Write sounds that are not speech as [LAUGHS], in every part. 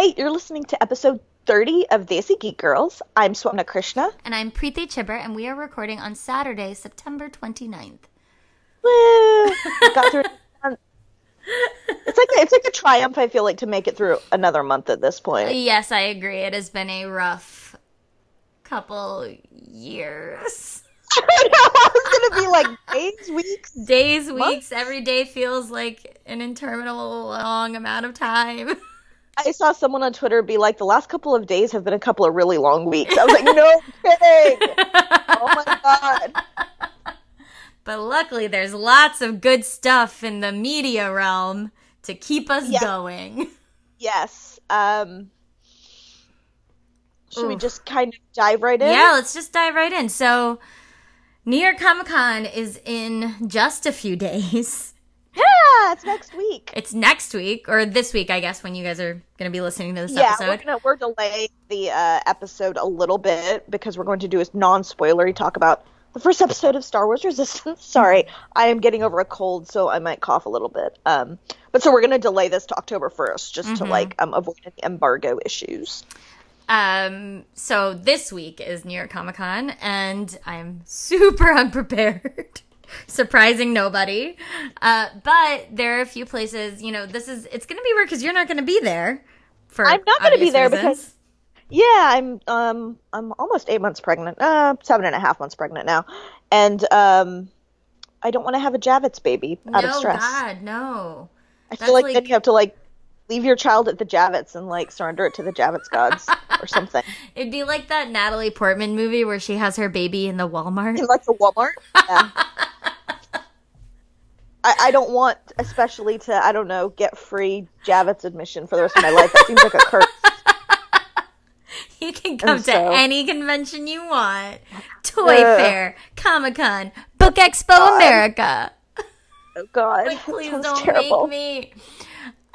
Hi, you're listening to episode 30 of Desi Geek Girls. I'm Swapna Krishna. And I'm Preeti Chibber, and we are recording on Saturday, September 29th. Woo! Got through. [LAUGHS] it's like it's like a triumph. I feel like to make it through another month at this point. Yes, I agree. It has been a rough couple years. [LAUGHS] I know. I was gonna be like days, weeks, days, weeks. Every day feels like an interminable long amount of time. [LAUGHS] I saw someone on Twitter be like, "The last couple of days have been a couple of really long weeks." I was like, "No [LAUGHS] kidding! oh my god!" [LAUGHS] But luckily, there's lots of good stuff in the media realm to keep us Yeah. going. Yes. Um. Should we just kind of dive right in? Yeah, let's just dive right in. So, New York Comic Con is in just a few [LAUGHS] days. Yeah, it's next week. It's next week, or this week, I guess, when you guys are going to be listening to this Yeah, episode. we're gonna we're delaying the uh, episode a little bit because we're going to do a non-spoilery talk about the first episode of Star Wars Resistance. [LAUGHS] Sorry, I am getting over a cold, so I might cough a little bit. Um, but so we're gonna delay this to October first, just to like um avoid any embargo issues. Um, so this week is New York Comic Con, and I'm [LAUGHS] super unprepared. [LAUGHS] Surprising nobody. Uh, but there are a few places, you know, this is, it's gonna be weird because you're not gonna be there. For I'm not gonna be there reasons. because yeah, I'm um I'm almost eight months pregnant, uh seven and a half months pregnant now, and um I don't want to have a Javits baby out no, of stress. Oh God, no. I That's feel like, then you have to like leave your child at the Javits and like surrender it to the Javits gods [LAUGHS] or something. It'd be like that Natalie Portman movie where she has her baby in the Walmart. In like the Walmart. Yeah. [LAUGHS] I, I don't want, especially to I don't know, get free Javits admission for the rest of my life. That seems like a curse. [LAUGHS] You can come And to so- any convention you want. Toy Ugh. Fair, Comic Con, Book Expo God. America. Oh God, Like, please don't terrible. make me.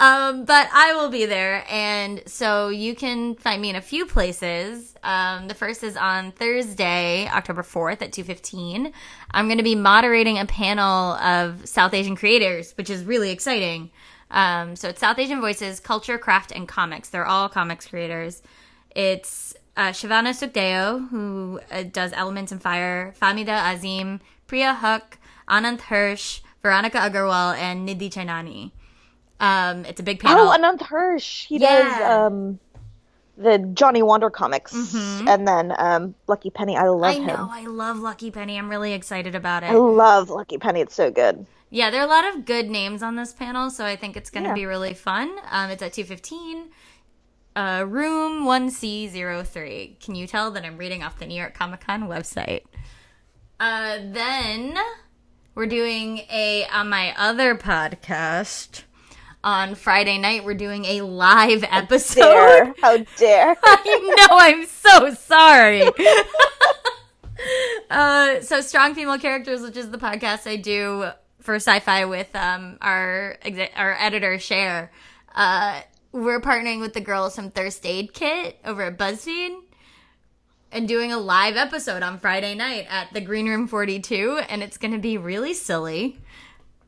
Um, but I will be there, and so you can find me in a few places. Um, the first is on Thursday, October fourth at two fifteen. I'm going to be moderating a panel of South Asian creators, which is really exciting. Um, so it's South Asian Voices, Culture, Craft, and Comics. They're all comics creators. It's uh, Shivana Sookdeo, who uh, does Elements and Fire, Fahmida Azim, Priya Huq, Ananth Hirsh, Veronica Agarwal, and Nidhi Chanani. Um, it's a big panel. Oh, Ananth Hirsh. He Yeah. does um the Johnny Wander comics, and then um Lucky Penny. I love Mm-hmm. I him. know, I love Lucky Penny. I'm really excited about it. I love Lucky Penny. It's so good. Yeah, there are a lot of good names on this panel, so I think it's going to Yeah. be really fun. Um, it's at 215, uh, room 1C03. Can you tell that I'm reading off the New York Comic Con website? Uh, then we're doing a, on my other podcast, on Friday night, we're doing a live episode. Dare. How dare. [LAUGHS] I know, I'm so sorry. [LAUGHS] uh, so Strong Female Characters, which is the podcast I do for Syfy with um, our our editor Share. Uh, we're partnering with the girls from Thirst Aid Kit over at BuzzFeed and doing a live episode on Friday night at the Green Room 42, and it's going to be really silly.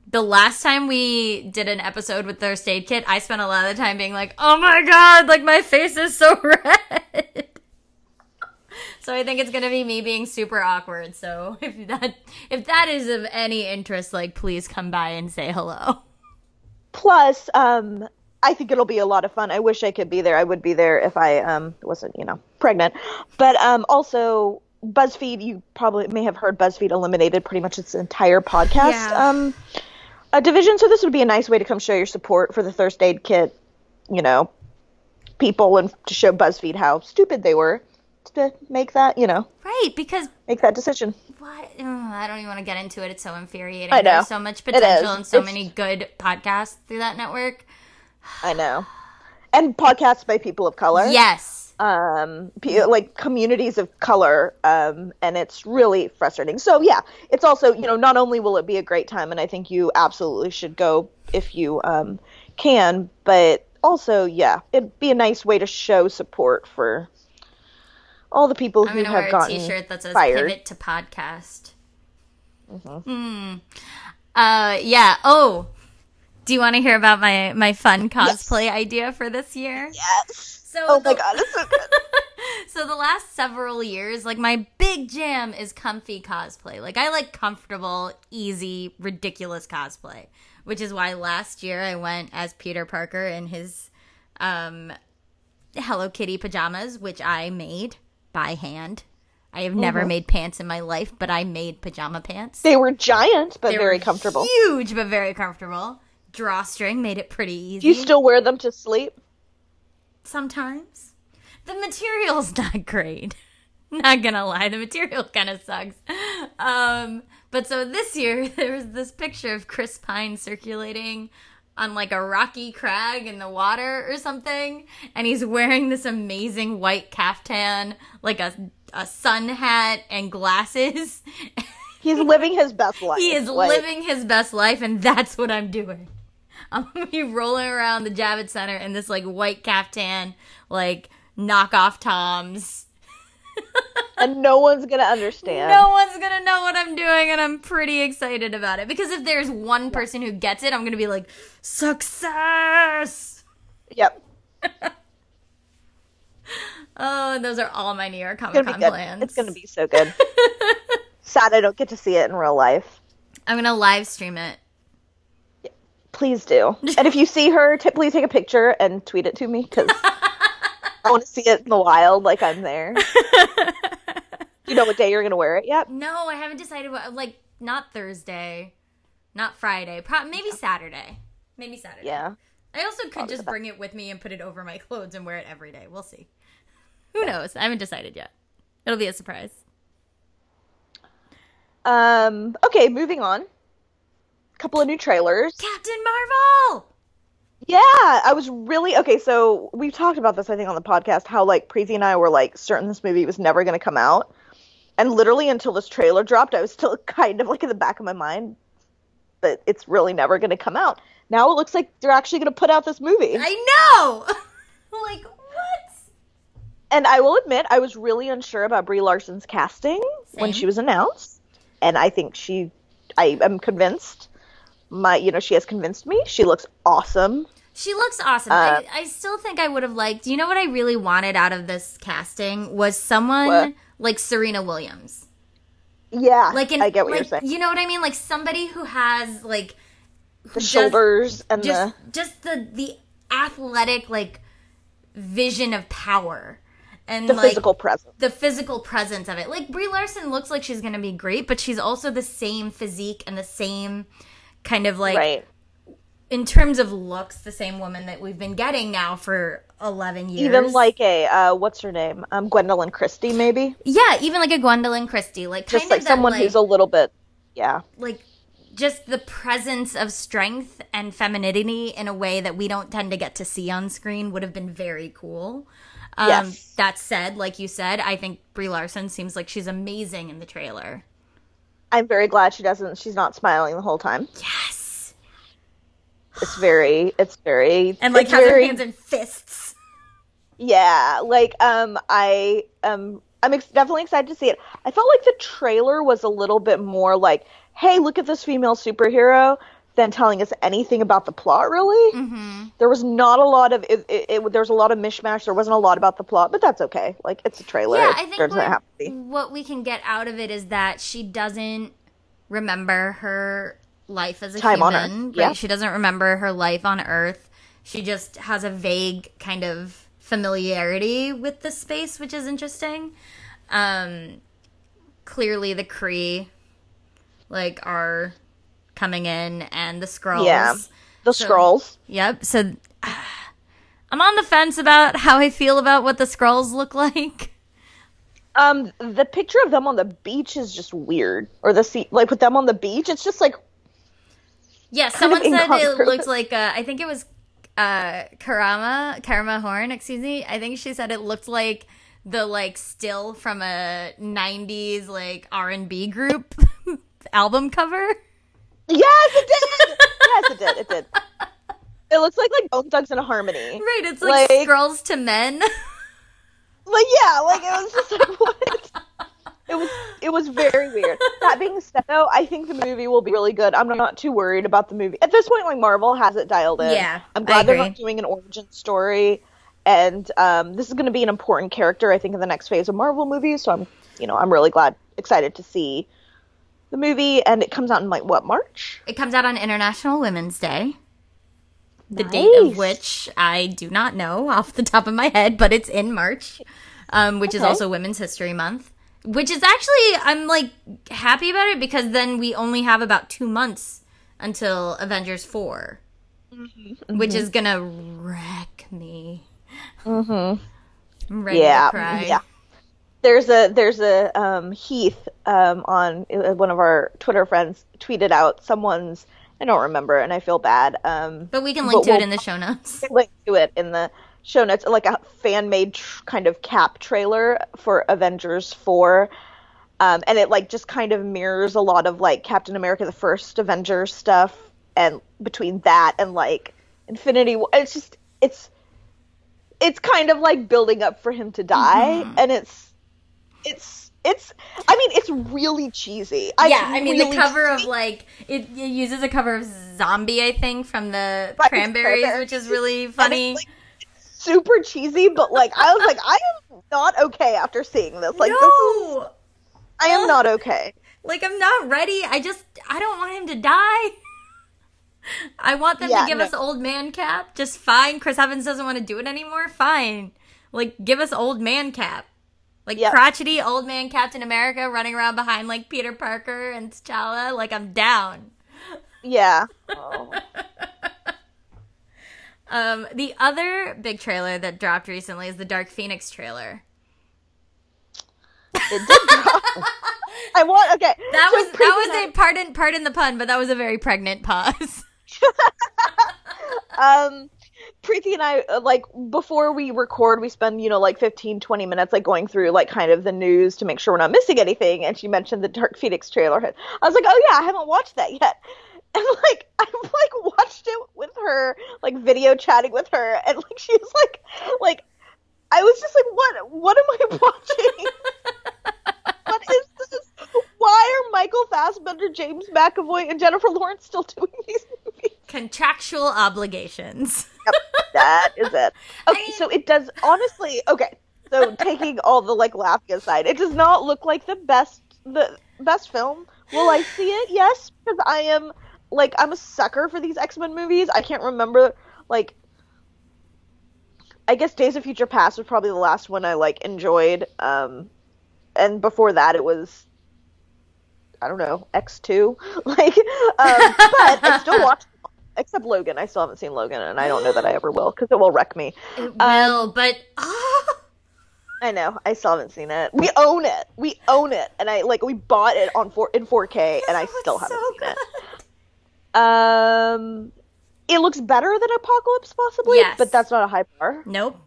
The last time we did an episode with Thirst Aid Kit, I spent a lot of the time being like, "Oh my god, like my face is so [LAUGHS] red." so I think it's gonna be me being super awkward. So [LAUGHS] if that if that is of any interest, like please come by and say hello. Plus, um, I think it'll be a lot of fun. I wish I could be there. I would be there if I um wasn't, you know, pregnant. But um, also BuzzFeed. You probably may have heard BuzzFeed eliminated pretty much its entire podcast Yeah. um a division. So this would be a nice way to come show your support for the Thirst Aid Kit, you know, people, and to show BuzzFeed how stupid they were to make that, you know, Right, because make that decision. what Ugh, I don't even want to get into it. It's so infuriating. I know. There's so much potential and so It's- many good podcasts through that network. I know. And podcasts by people of color. Yes. Um like communities of color um and it's really frustrating so yeah it's also you know not only will it be a great time and i think you absolutely should go if you um can but also yeah it'd be a nice way to show support for all the people who have wear a gotten T-shirt that says fired. "Pivot to Podcast." Mm-hmm. Hmm. Uh, yeah. Oh, Do you want to hear about my my fun cosplay idea for this year? Yes. So Oh my god, it's so good. [LAUGHS] so the last several years, like my big jam is comfy cosplay. Like I like comfortable, easy, ridiculous cosplay, which is why last year I went as Peter Parker in his um Hello Kitty pajamas, which I made by hand. I have never Mm-hmm. made pants in my life, but I made pajama pants. They were giant, but They very were comfortable. Huge, but very comfortable. Drawstring made it pretty easy. Do you still wear them to sleep? Sometimes. The material's [LAUGHS] not great. Not gonna lie, the material kind of sucks. Um, but so this year [LAUGHS] there was this picture of Chris Pine circulating on like a rocky crag in the water or something, and he's wearing this amazing white caftan, like a a sun hat and glasses. [LAUGHS] He's living his best life. He is Like, living his best life, and that's what I'm doing. I'm gonna be rolling around the Javits Center in this like white caftan, like knockoff Toms. [LAUGHS] and no one's gonna understand. No one's gonna know what I'm doing, and I'm pretty excited about it because if there's one person who gets it, I'm gonna be like, success. Yep. [LAUGHS] Oh, those are all my New York Comic Con plans. It's gonna be so good. [LAUGHS] Sad I don't get to see it in real life. I'm gonna live stream it. Please do. And if you see her, t- please take a picture and tweet it to me because I want to see it in the wild, like I'm there. [LAUGHS] You know what day you're gonna wear it yet? No, I haven't decided what. Like, not Thursday, not Friday. Pro- maybe Saturday. Maybe Saturday. Yeah. I also could just bring it with me and put it over my clothes and wear it every day. We'll see. Who knows? I haven't decided yet. It'll be a surprise. Um. Okay, moving on. Couple of new trailers. Captain Marvel. Yeah, I was really okay. So we've talked about this, I think, on the podcast. How like Preeti and I were like certain this movie was never going to come out, and literally until this trailer dropped, I was still [LAUGHS] kind of like in the back of my mind that it's really never going to come out. Now it looks like they're actually going to put out this movie, I know. [LAUGHS] like what? and I will admit I was really unsure about Brie Larson's casting when she was announced, and I think she, I am convinced. My, you know, she has convinced me. She looks awesome. She looks awesome. Uh, I, I still think I would have liked. You know what I really wanted out of this casting was someone What? like Serena Williams. Yeah, Like an, I get what like, you're saying. You know what I mean? Like somebody who has like The just- shoulders and just the just the the athletic like vision of power and the like physical presence. the physical presence of it. Like Brie Larson looks like she's gonna be great, but she's also the same physique and the same kind of like right. in terms of looks, the same woman that we've been getting now for eleven years. Even like a uh, what's her name? Um, Gwendoline Christie, maybe. yeah, even like a Gwendoline Christie, like kind Just like that, someone like, who's a little bit, yeah, like just the presence of strength and femininity in a way that we don't tend to get to see on screen would have been very cool. Um, Yes. That said, like you said, I think Brie Larson seems like she's amazing in the trailer. I'm very glad she doesn't. She's not smiling the whole time. Yes, It's very, it's very, and like has her hands in fists. Yeah, like um, I um, I'm ex- definitely excited to see it. I felt like the trailer was a little bit more like, "Hey, look at this female superhero," than telling us anything about the plot. Really, hmm there was not a lot of it, it, it. There was a lot of mishmash. There wasn't a lot about the plot, but that's okay. Like it's a trailer. Yeah, I think what, have to be. what we can get out of it is that she doesn't remember her life as a Time on human. Earth, Right? yeah. She doesn't remember her life on Earth. She just has a vague kind of familiarity with the space, which is interesting. Um, clearly, the Kree like are coming in, and the Skrulls. Yeah. The So- Skrulls. Yep. So [SIGHS] I'm on the fence about how I feel about what the Skrulls look [LAUGHS] like. Um, the picture of them on the beach is just weird. Or the sea, like with them on the beach, it's just like Yeah, someone said it looked like uh, I think it was uh, Karama Karama Horne. Excuse me. I think she said it looked like the like still from a '90s like R and B group [LAUGHS] album cover. Yes, it did. [LAUGHS] yes, it did. It did. It looks like like Bone Thugs-n-Harmony. Right, it's like, Like- Skrulls to Men. [LAUGHS] Like yeah, like it was just like what? it was it was very weird. That being said, though, I think the movie will be really good. I'm not too worried about the movie at this point. Like Marvel has it dialed in. Yeah, I'm glad they're not doing an origin story, and um, this is going to be an important character, I think, in the next phase of Marvel movies. So I'm, you know, I'm really glad, excited to see the movie, and it comes out in like what March? It comes out on International Women's Day. The date of which I do not know [LAUGHS] off the top of my head, but it's in March, um, which is also Women's History Month. Which is actually, I'm like happy about it because then we only have about two months until Avengers 4, which is gonna wreck me. Mm-hmm. I'm ready yeah, to cry. yeah. There's a there's a um, Heath um, on uh, one of our Twitter friends tweeted out someone's I don't remember and I feel bad. Um, But we can link to we'll- it in the show notes. [LAUGHS] link to it in the show notes, like a fan made tr- kind of cap trailer for Avengers four. Um, and it like just kind of mirrors a lot of like Captain America the first Avenger stuff and between that and like Infinity War it's just it's it's kind of like building up for him to die Mm-hmm. and it's it's it's I mean it's really cheesy. I yeah, I mean really the cover of like it, it uses a cover of Zombie, I think, from the Right, Cranberries, Cranberries. which is really And it's, funny. like, super cheesy, but like I was like I am not okay after seeing this. Like this is I am not okay. like I'm not ready. I just I don't want him to die. [LAUGHS] I want them Yeah, to give no. us old man cap. Just fine. Chris Evans doesn't want to do it anymore. Fine. Like give us old man cap. Like Yep. crotchety old man Captain America running around behind like Peter Parker and T'Challa. Like I'm down. Yeah. Oh. [LAUGHS] Um, the other big trailer that dropped recently is the Dark Phoenix trailer. It did drop. [LAUGHS] I want okay. That was that was a pardon pardon the pun, but that was a very pregnant pause. [LAUGHS] Um Preeti and I uh, like before we record we spend, you know, like 15 20 minutes like going through like kind of the news to make sure we're not missing anything and she mentioned the Dark Phoenix trailer. I was like, "Oh yeah, I haven't watched that yet." [LAUGHS] And like [LAUGHS] I've like watched it with her, like video chatting with her and like she was like like I was just like, "What what am I [LAUGHS] watching?" what is this? Why are Michael Fassbender, James McAvoy, and Jennifer Lawrence still doing these movies? Contractual obligations. Yep, that is it. [LAUGHS] Okay, so it does honestly. Okay, so taking all the like laughing aside, it does not look like the best the best film. Will I see it? Yes, because I am like I'm a sucker for these X Men movies. I can't remember like. I guess Days of Future Past was probably the last one I like enjoyed. Um, and before that, it was I don't know X two. [LAUGHS] Like, um, but I still watch. [LAUGHS] Except Logan, I still haven't seen Logan, and I don't know that I ever will because it will wreck me. It will, but ah, I know, I still haven't seen it. We own it, we own it, and I like we bought it on four in 4K, and I still haven't so seen good. it. Um, it looks better than Apocalypse, possibly, Yes. but that's not a high bar. Nope.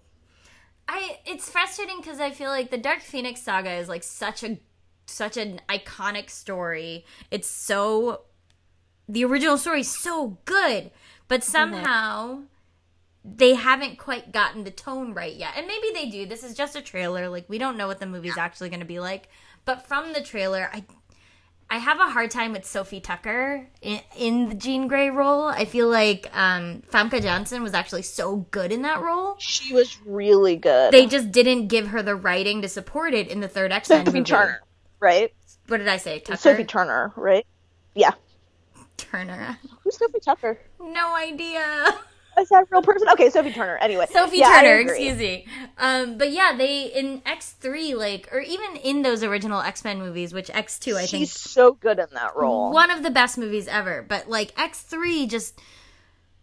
I it's frustrating because I feel like the Dark Phoenix saga is like such a such an iconic story. It's so the original story is so good, but somehow they haven't quite gotten the tone right yet. And maybe they do. This is just a trailer. Like we don't know what the movie's actually going to be like. But from the trailer, I I have a hard time with Sophie Tucker in, in the Jean Grey role. I feel like um, Famke Janssen was actually so good in that role. She was really good. They just didn't give her the writing to support it in the third X Men Sophie movie. Turner, right? What did I say? Tucker? Sophie Turner, right? Yeah. Turner. Who's Sophie Tucker? No idea. Is that a real person? Okay, Sophie Turner. Anyway, Sophie Yeah, Turner, excuse me. Um, but yeah, they in X three, like, or even in those original X Men movies, which X two I think She's so good in that role. one of the best movies ever. But like X three just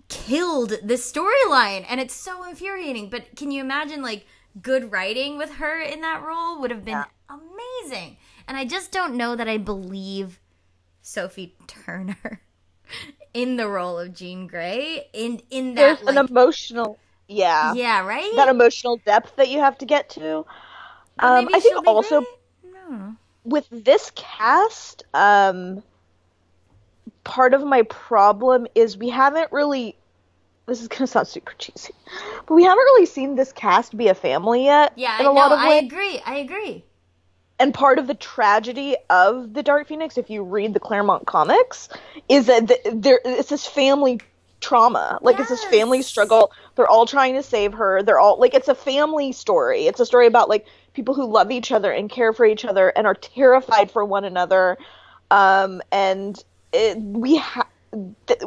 killed this storyline, and it's so infuriating. But can you imagine like good writing with her in that role would have been Yeah. amazing. And I just don't know that I believe Sophie Turner [LAUGHS] in the role of Jean Grey in in There's that an like, emotional, yeah, yeah right that emotional depth that you have to get to. Um, I think also no with this cast, um, part of my problem is we haven't really. This is gonna sound super cheesy, but we haven't really seen this cast be a family yet. yeah in I a lot know of I ways. agree I agree and part of the tragedy of the Dark Phoenix, if you read the Claremont comics, is that th- there it's this family trauma. Like it's this family struggle. They're all trying to save her. They're all like it's a family story. It's a story about like people who love each other and care for each other and are terrified for one another. Um, and it, we have th-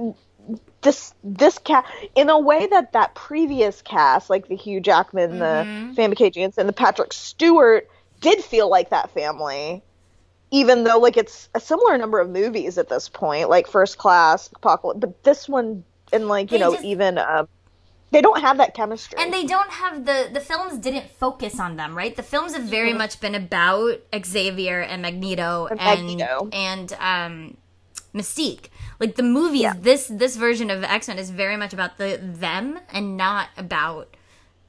this this cast in a way that that previous cast, like the Hugh Jackman, Mhm. the Famke and the Patrick Stewart, did feel like that family. Even though like it's a similar number of movies at this point, like First Class, Apocalypse, but this one and like you They know just- even um, they don't have that chemistry. and they don't have the the films didn't focus on them right the films have very Mhm. much been about xavier and magneto And and Magneto. and um mystique like the movies Yeah. this this version of x-men is very much about the them and not about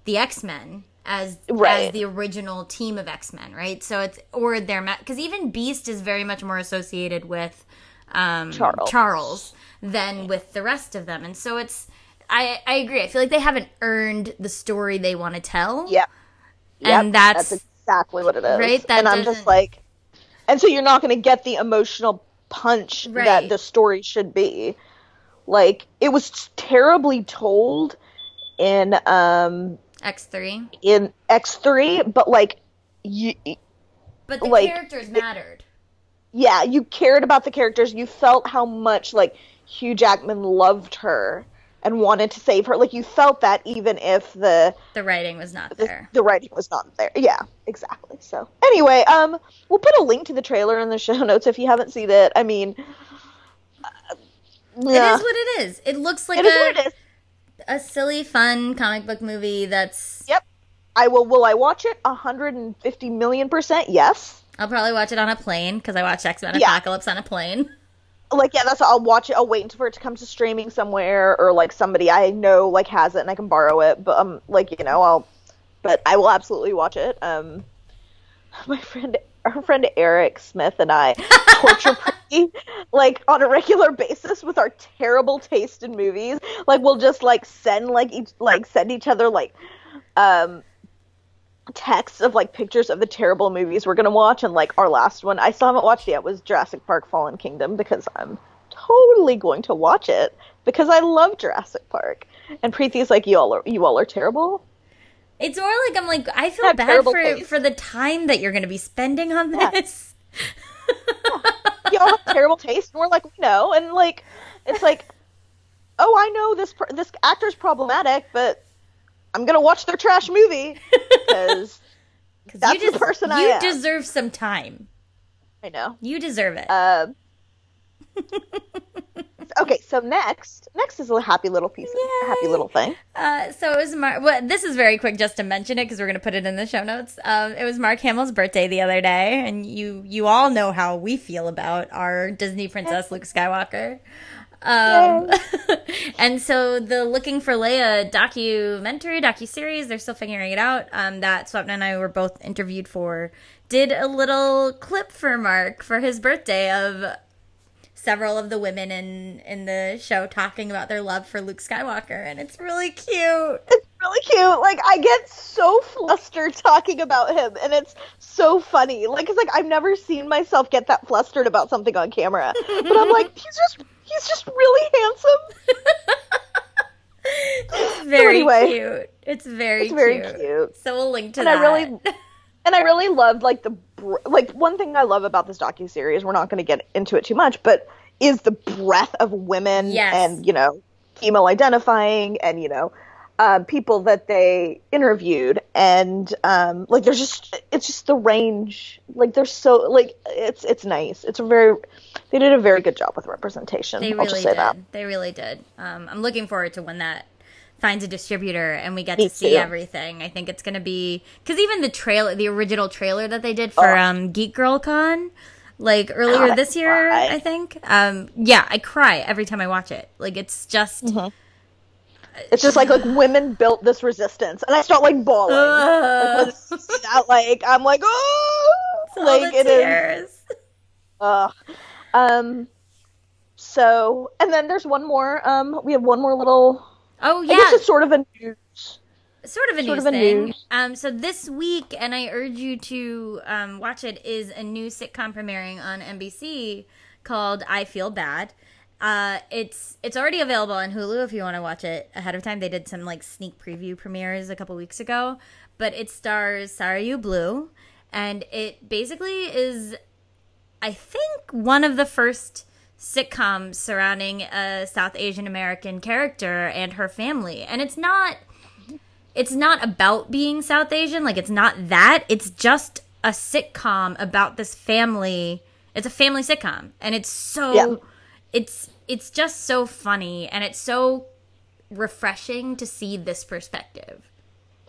the x-men as as Right. the original team of x-men right so it's or their because even beast is very much more associated with um Charles. charles than with the rest of them and so it's I, I agree. I feel like they haven't earned the story they want to tell. yeah, And Yep, that's- exactly what it is. Right, that and I'm just like, and so you're not going to get the emotional punch Right. that the story should be. Like it was terribly told in um X3. in X3, but like you But the Like, characters mattered. yeah, you cared about the characters. You felt how much like Hugh Jackman loved her and wanted to save her. Like you felt that even if the The writing was not the, there. the writing was not there. Yeah, exactly. So anyway, um, we'll put a link to the trailer in the show [LAUGHS] notes if you haven't seen it. I mean, uh, yeah, It is what it is. It looks like it is a, what it is. A silly, fun comic book movie that's. Yep. I will. Will I watch it? hundred and fifty million percent. Yes. I'll probably watch it on a plane because I watched X Men Yeah. Apocalypse on a plane. Like yeah, that's. I'll watch it. I'll wait for it to come to streaming somewhere, or like somebody I know like has it and I can borrow it. But um, like you know, I'll. But I will absolutely watch it. Um, [SIGHS] my friend, our friend Eric Smith and I [LAUGHS] torture Preeti like on a regular basis with our terrible taste in movies. Like we'll just like send like each like send each other like um texts of like pictures of the terrible movies we're gonna watch and like our last one I still haven't watched yet was Jurassic Park Fallen Kingdom because I'm totally going to watch it because I love Jurassic Park. And Preeti's like you all are you all are terrible. It's more like I'm like I feel bad for taste. for the time that you're going to be spending on Yeah. this. you all have terrible taste and we're like we know and like it's like oh i know this per- this actor's problematic but i'm gonna watch their trash movie [LAUGHS] because That's you the person I You am. deserve some time. i know You deserve it. um okay so next next is a happy little piece of happy little thing Uh, so it was Mark. well, this is very quick just to mention it because we're going to put it in the show notes. Um, it was Mark Hamill's birthday the other day, and you you all know how we feel about our Disney princess Luke Skywalker. Um, [LAUGHS] and so the Looking for Leia documentary docu series, they're still figuring it out. Um, that Swapna and I were both interviewed for did a little clip for Mark for his birthday of several of the women in in the show talking about their love for Luke Skywalker, and it's really cute. [LAUGHS] it's really cute like i get so flustered talking about him and it's so funny like it's like i've never seen myself get that flustered about something on camera but i'm like [LAUGHS] he's just he's just really handsome [LAUGHS] It's very anyway, cute. It's very it's very cute. cute So we'll link to and that. I really and I really loved like the like one thing I love about this docu series. We're not going to get into it too much, but is the breadth of women Yes. and you know female identifying and you know uh, people that they interviewed and um, like there's just it's just the range like they're so like it's it's nice. It's a very they did a very good job with representation. They I'll really just say did. that. They really did. Um, I'm looking forward to when that finds a distributor and we get Me to see too. everything. I think it's going to be because even the trailer, the original trailer that they did for Oh. um, Geek Girl Con, like earlier this year, cried. I think. Um, yeah, I cry every time I watch it. Like it's just. Mm-hmm. It's just like like women built this resistance, and I start like bawling. like, see that, like I'm like, oh, like it is. tears. Ugh. Um. So, and then there's one more. Um, we have one more little. Oh yeah, it's sort of a news. sort of a Sort news of a thing. news. Um, so this week, and I urge you to um, watch it, is a new sitcom premiering on NBC called "I Feel Bad." Uh, it's it's already available on Hulu if you want to watch it ahead of time. They did some like sneak preview premieres a couple weeks ago, but it stars Sarayu Blue, and it basically is I think one of the first sitcoms surrounding a South Asian American character and her family. And it's not it's not about being South Asian, like it's not that. It's just a sitcom about this family. It's a family sitcom and it's so Yeah. it's it's just so funny and it's so refreshing to see this perspective.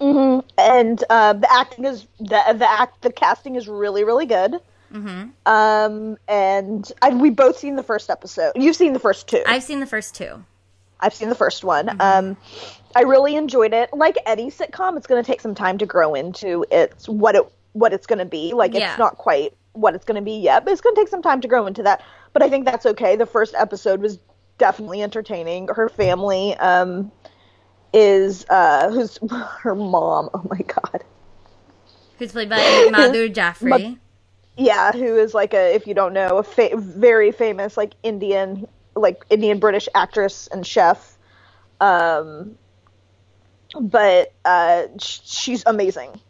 and uh, the acting is the the act the casting is really really good. Mm-hmm. Um, and I, we both seen the first episode. You've seen the first two. I've seen the first two. I've seen the first one. Um, I really enjoyed it. Like any sitcom, it's going to take some time to grow into its what it what it's going to be. Like Yeah. it's not quite what it's going to be yet, but it's going to take some time to grow into that. But I think that's okay. The first episode was definitely entertaining. Her family um, is uh, who's [LAUGHS] her mom. Oh my god. Who's played by Madhur [LAUGHS] Jaffrey. Yeah, who is like a if you don't know a fa- very famous like Indian like Indian British actress and chef. Um, but uh, sh- she's amazing.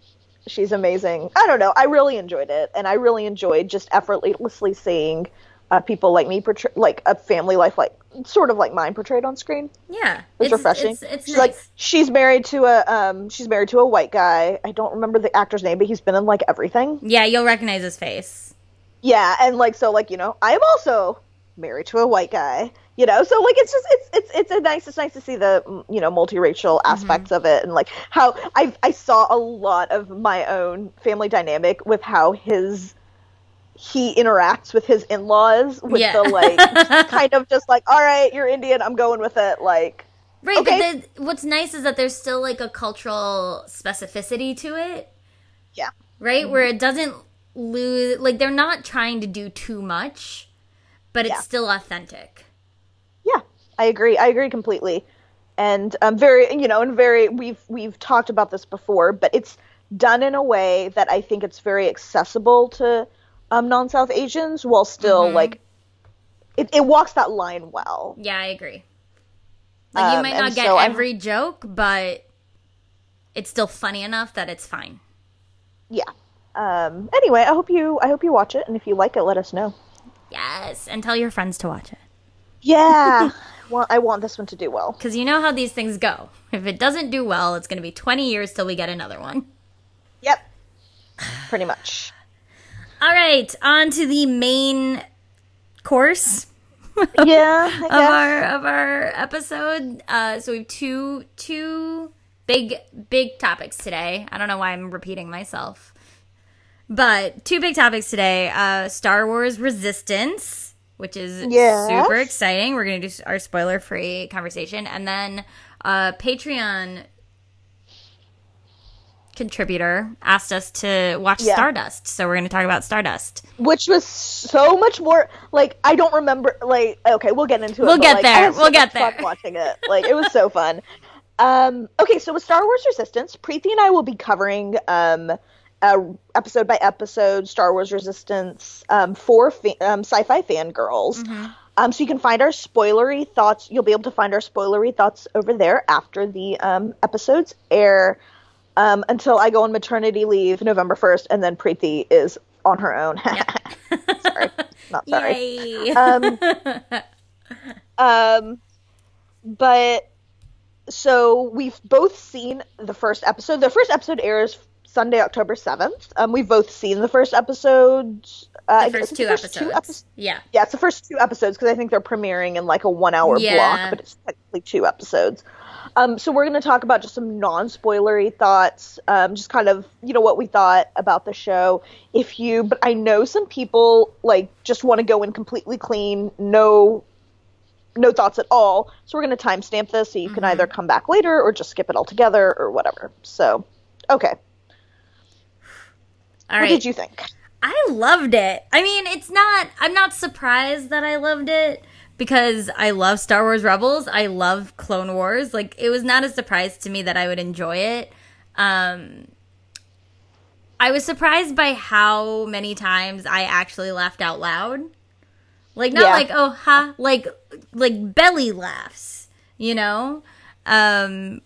She's amazing. I don't know. I really enjoyed it, and I really enjoyed just effortlessly seeing uh, people like me portray like a family life like sort of like mine portrayed on screen. yeah. It's, refreshing. It's, it's she's nice. like she's married to a um she's married to a white guy. I don't remember the actor's name, but he's been in like everything. yeah, you'll recognize his face. Yeah, and like so like, you know, I am also married to a white guy. You know, so like it's just it's it's it's a nice it's nice to see the you know multiracial aspects of it and like how I I saw a lot of my own family dynamic with how his he interacts with his in-laws with Yeah. the like [LAUGHS] kind of just like all right you're Indian I'm going with it like Right, Okay. but the, what's nice is that there's still like a cultural specificity to it, yeah right? Where it doesn't lose like they're not trying to do too much, but it's Yeah. still authentic. Yeah, I agree. I agree completely. And um, very, you know, and very, we've we've talked about this before, but it's done in a way that I think it's very accessible to um, non-South Asians, while still Mm-hmm. like it, it walks that line well. Yeah, I agree. Like you Um, might not get so I'm- every joke, but it's still funny enough that it's fine. Yeah. Um, anyway, I hope you I hope you watch it, and if you like it, let us know. Yes, and tell your friends to watch it. Yeah, [LAUGHS] well, I want this one to do well. Because you know how these things go. If it doesn't do well, it's going to be 20 years till we get another one. Yep, pretty much. All right, on to the main course Yeah, [LAUGHS] of our of our episode. Uh, so we have two two big big topics today. I don't know why I'm repeating myself, but two big topics today: uh, Star Wars Resistance, which is Yes. super exciting. We're gonna do our spoiler free conversation, and then uh, Patreon contributor asked us to watch Yeah. Stardust, so we're gonna talk about Stardust. which was so much more like I don't remember like okay we'll get into it We'll get like, there. I had so We'll get there. watching it like it was so [LAUGHS] fun um okay so with Star Wars Resistance Preeti and I will be covering um uh, episode by episode Star Wars Resistance um for fa- um, Syfy fangirls um so you can find our spoilery thoughts you'll be able to find our spoilery thoughts over there after the um episodes air um, until I go on maternity leave November 1st, and then Preeti is on her own. [LAUGHS] sorry, not sorry. Yay! Um, [LAUGHS] um, but so we've both seen the first episode. The first episode airs Sunday, October 7th. Um, we've both seen the first episode. Uh, the first two the first episodes. two episodes. Yeah. Yeah, it's the first two episodes because I think they're premiering in like a one hour Yeah. block, but it's technically two episodes. Um, so we're going to talk about just some non spoilery thoughts, um, just kind of you know what we thought about the show. If you, but I know some people like just want to go in completely clean, no, no thoughts at all. So we're going to timestamp this so you can either come back later or just skip it altogether or whatever. So, okay, All what right. did you think? I loved it. I mean, it's not. I'm not surprised that I loved it because I love Star Wars Rebels. I love Clone Wars. Like it was not a surprise to me that I would enjoy it. Um, I was surprised by how many times I actually laughed out loud. Like not Yeah. like oh ha, like like belly laughs, you know? Um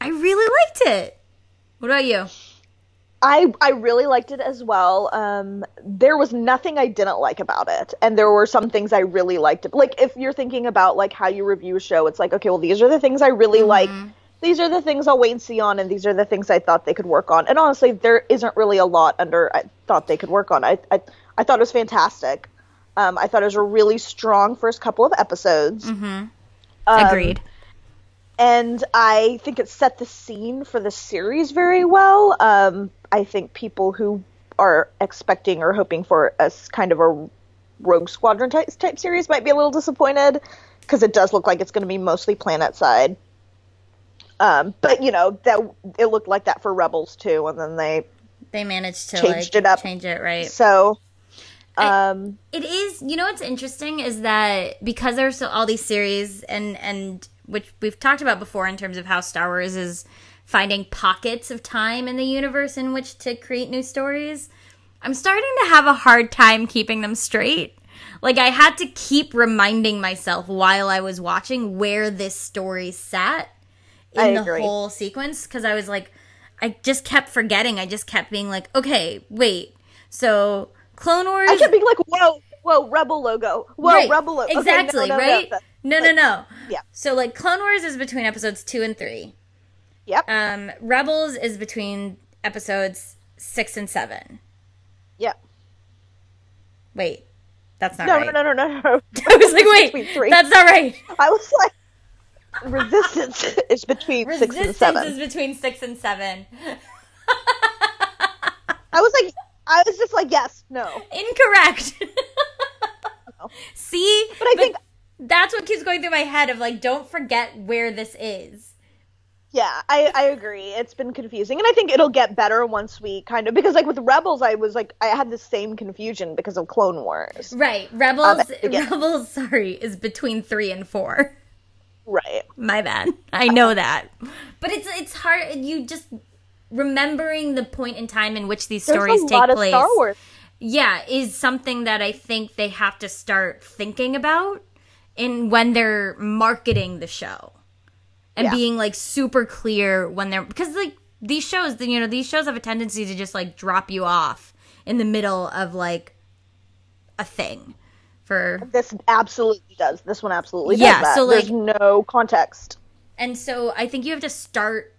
I really liked it. What about you? I I really liked it as well. Um, there was nothing I didn't like about it, and there were some things I really liked. Like if you're thinking about like how you review a show, it's like okay, well these are the things I really like. These are the things I'll wait and see on, and these are the things I thought they could work on. And honestly, there isn't really a lot under I thought they could work on. I I, I thought it was fantastic. Um, I thought it was a really strong first couple of episodes. Um, Agreed. and I think it set the scene for the series very well. Um, I think people who are expecting or hoping for a kind of a Rogue Squadron type, type series might be a little disappointed because it does look like it's going to be mostly planet side. Um, but you know that it looked like that for Rebels too, and then they They managed to Changed like it up. change it right. so. I- Um, It is. You know what's interesting is that because there's so, all these series and and which we've talked about before in terms of how Star Wars is finding pockets of time in the universe in which to create new stories. I'm starting to have a hard time keeping them straight. Like I had to keep reminding myself while I was watching where this story sat in the whole sequence because I was like, I just kept forgetting. I just kept being like, okay, wait. So Clone Wars. I kept being like, "Whoa, whoa, Rebel logo, whoa, right. Rebel logo." Okay, no, Exactly, no, right? no. No, no, no. yeah. So like Clone Wars is between episodes 2 and 3. Yep. Um Rebels is between episodes 6 and 7. yep. Wait. That's not No, right. no, no, no, no, no. [LAUGHS] I was like, wait. three. That's not right. I was like, resistance is between six and seven. Resistance seven. is between 6 and 7. I was like, I was just like, yes, no. Incorrect. [LAUGHS] See? But I think, that's what keeps going through my head of like don't forget where this is. Yeah, I, I agree. It's been confusing, and I think it'll get better once we kind of because like with Rebels, I was like, I had the same confusion because of Clone Wars. Right. Rebels um, yeah. Rebels sorry is between 3 and 4. Right. My bad. I know that. But it's it's hard you just remembering the point in time in which these There's stories take place. Star Wars. Yeah, is something that I think they have to start thinking about in when they're marketing the show. And Yeah. being like super clear when they're because like these shows, you know, these shows have a tendency to just like drop you off in the middle of like a thing for This absolutely does. This one absolutely Yeah, does that. so, There's like- no context. And so I think you have to start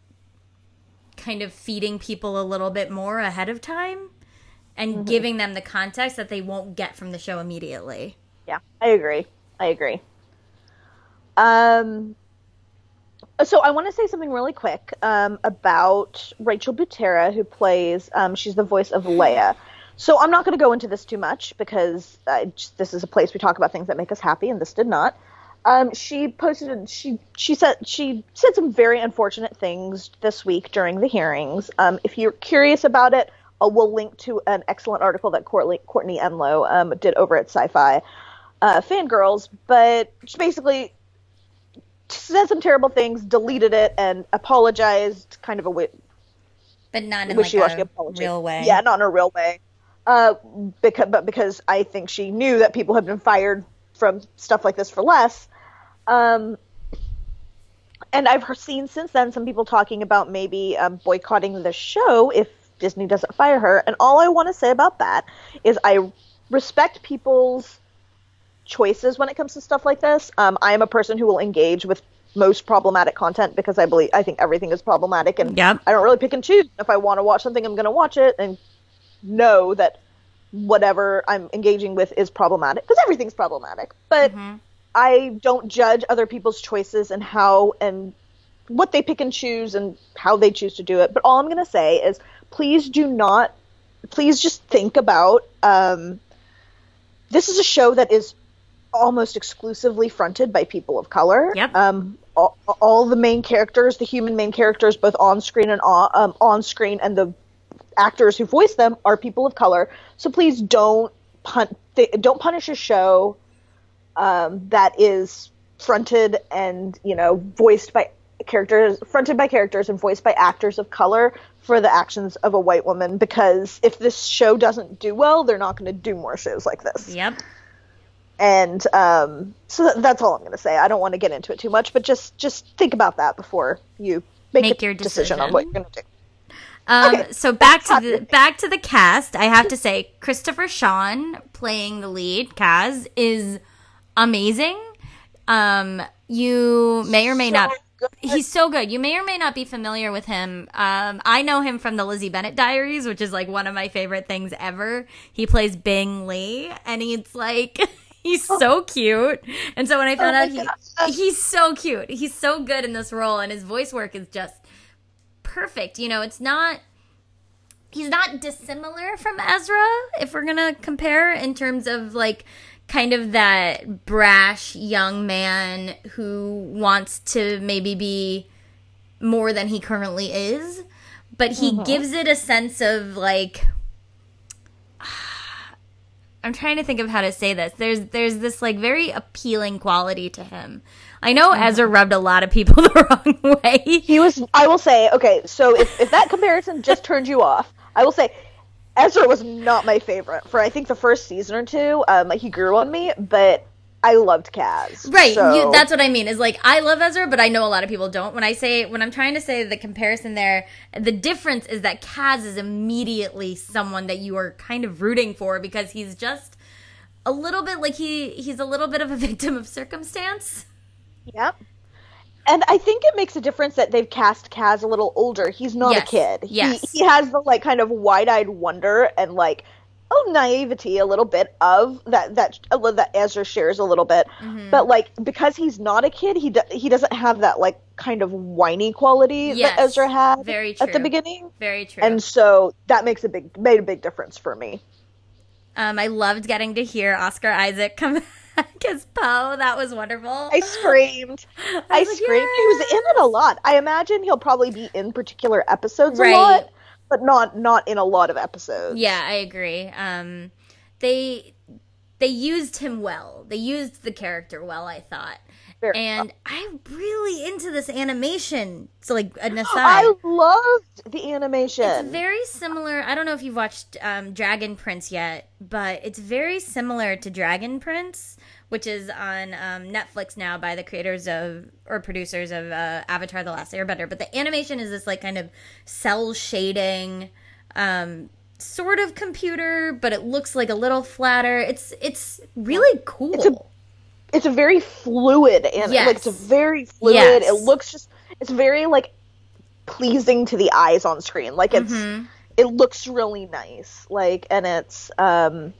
kind of feeding people a little bit more ahead of time and giving them the context that they won't get from the show immediately. Yeah, I agree. I agree. Um, so I want to say something really quick um, about Rachel Butera, who plays. Um, she's the voice of Leia. So I'm not going to go into this too much because uh, just, this is a place we talk about things that make us happy, and this did not. Um, she posted. She she said she said some very unfortunate things this week during the hearings. Um, if you're curious about it, uh, we'll link to an excellent article that Courtney, Courtney Enlow um, did over at Syfy uh, Fangirls. But basically said some terrible things, deleted it, and apologized. Kind of a wi- But not in like a apology. real way. Yeah, not in a real way. Uh, because but because I think she knew that people had been fired from stuff like this for less. Um, and I've seen since then some people talking about maybe um, boycotting the show if Disney doesn't fire her. And all I want to say about that is I respect people's choices when it comes to stuff like this. Um, I am a person who will engage with most problematic content because I believe I think everything is problematic, and Yep. I don't really pick and choose. If I want to watch something, I'm going to watch it and know that whatever I'm engaging with is problematic because everything's problematic. But I don't judge other people's choices and how and what they pick and choose and how they choose to do it. But all I'm going to say is please do not, please just think about um, this is a show that is almost exclusively fronted by people of color. Yep. Um, all, all the main characters, the human main characters, both on screen and on, um, on screen, and the actors who voice them are people of color. So please don't pun- th- don't punish a show um, that is fronted and you know voiced by characters fronted by characters and voiced by actors of color for the actions of a white woman because if this show doesn't do well they're not going to do more shows like this Yep. And um, so that's all i'm going to say i don't want to get into it too much but just just think about that before you make, Make a your decision on what you're going to do Um, Okay, so back to the back to the cast. I have to say, Christopher Sean playing the lead, Kaz, is amazing. Um, you may or may So not. good. He's so good. You may or may not be familiar with him. Um, I know him from the Lizzie Bennet Diaries, which is like one of my favorite things ever. He plays Bing Lee, and he's like. [LAUGHS] He's so cute. And so when I oh found Oh out he, God. he's so cute. He's so good in this role and his voice work is just perfect. You know, it's not he's not dissimilar from Ezra if we're going to compare in terms of like kind of that brash young man who wants to maybe be more than he currently is, but he mm-hmm. gives it a sense of like I'm trying to think of how to say this. There's there's this like very appealing quality to him. I know Ezra rubbed a lot of people [LAUGHS] the wrong way. He was. I will say. Okay, so if, if that comparison just turned you off, I will say, Ezra was not my favorite for I think the first season or two. Um, like he grew on me, but I loved Kaz. Right. So, You, that's what I mean. Is like I love Ezra, but I know a lot of people don't. When I say when I'm trying to say the comparison there, the difference is that Kaz is immediately someone that you are kind of rooting for because he's just a little bit like he he's a little bit of a [LAUGHS] victim of circumstance. Yep. And I think it makes a difference that they've cast Kaz a little older. He's not Yes. a kid. Yes. He, he has the like kind of wide-eyed wonder and like oh naivety a little bit of that that that Ezra shares a little bit. Mm-hmm. But like because he's not a kid, he do, he doesn't have that like kind of whiny quality Yes. that Ezra had Very true. at the beginning. Very true. And so that makes a big made a big difference for me. um, I loved getting to hear Oscar Isaac come [LAUGHS] back as Poe. That was wonderful. I screamed. [LAUGHS] I, was like, screamed. He was in it a lot. I imagine he'll probably be in particular episodes Right. a lot, but not not in a lot of episodes. Yeah, I agree. Um, they they used him well. They used the character well. I thought, Very and I'm really into this animation. So, like an [GASPS] aside, I loved the animation. it's very similar. I don't know if you've watched um, Dragon Prince yet, but it's very similar to Dragon Prince, which is on um, Netflix now by the creators of or producers of uh, Avatar: The Last Airbender. But the animation is this like kind of cell shading, um, sort of computer, but it looks like a little flatter. It's it's really cool. It's a- it's a very fluid and Yes. like it's a very fluid. Yes. It looks just it's very like pleasing to the eyes on screen. Like it's Mm-hmm. it looks really nice. Like and it's um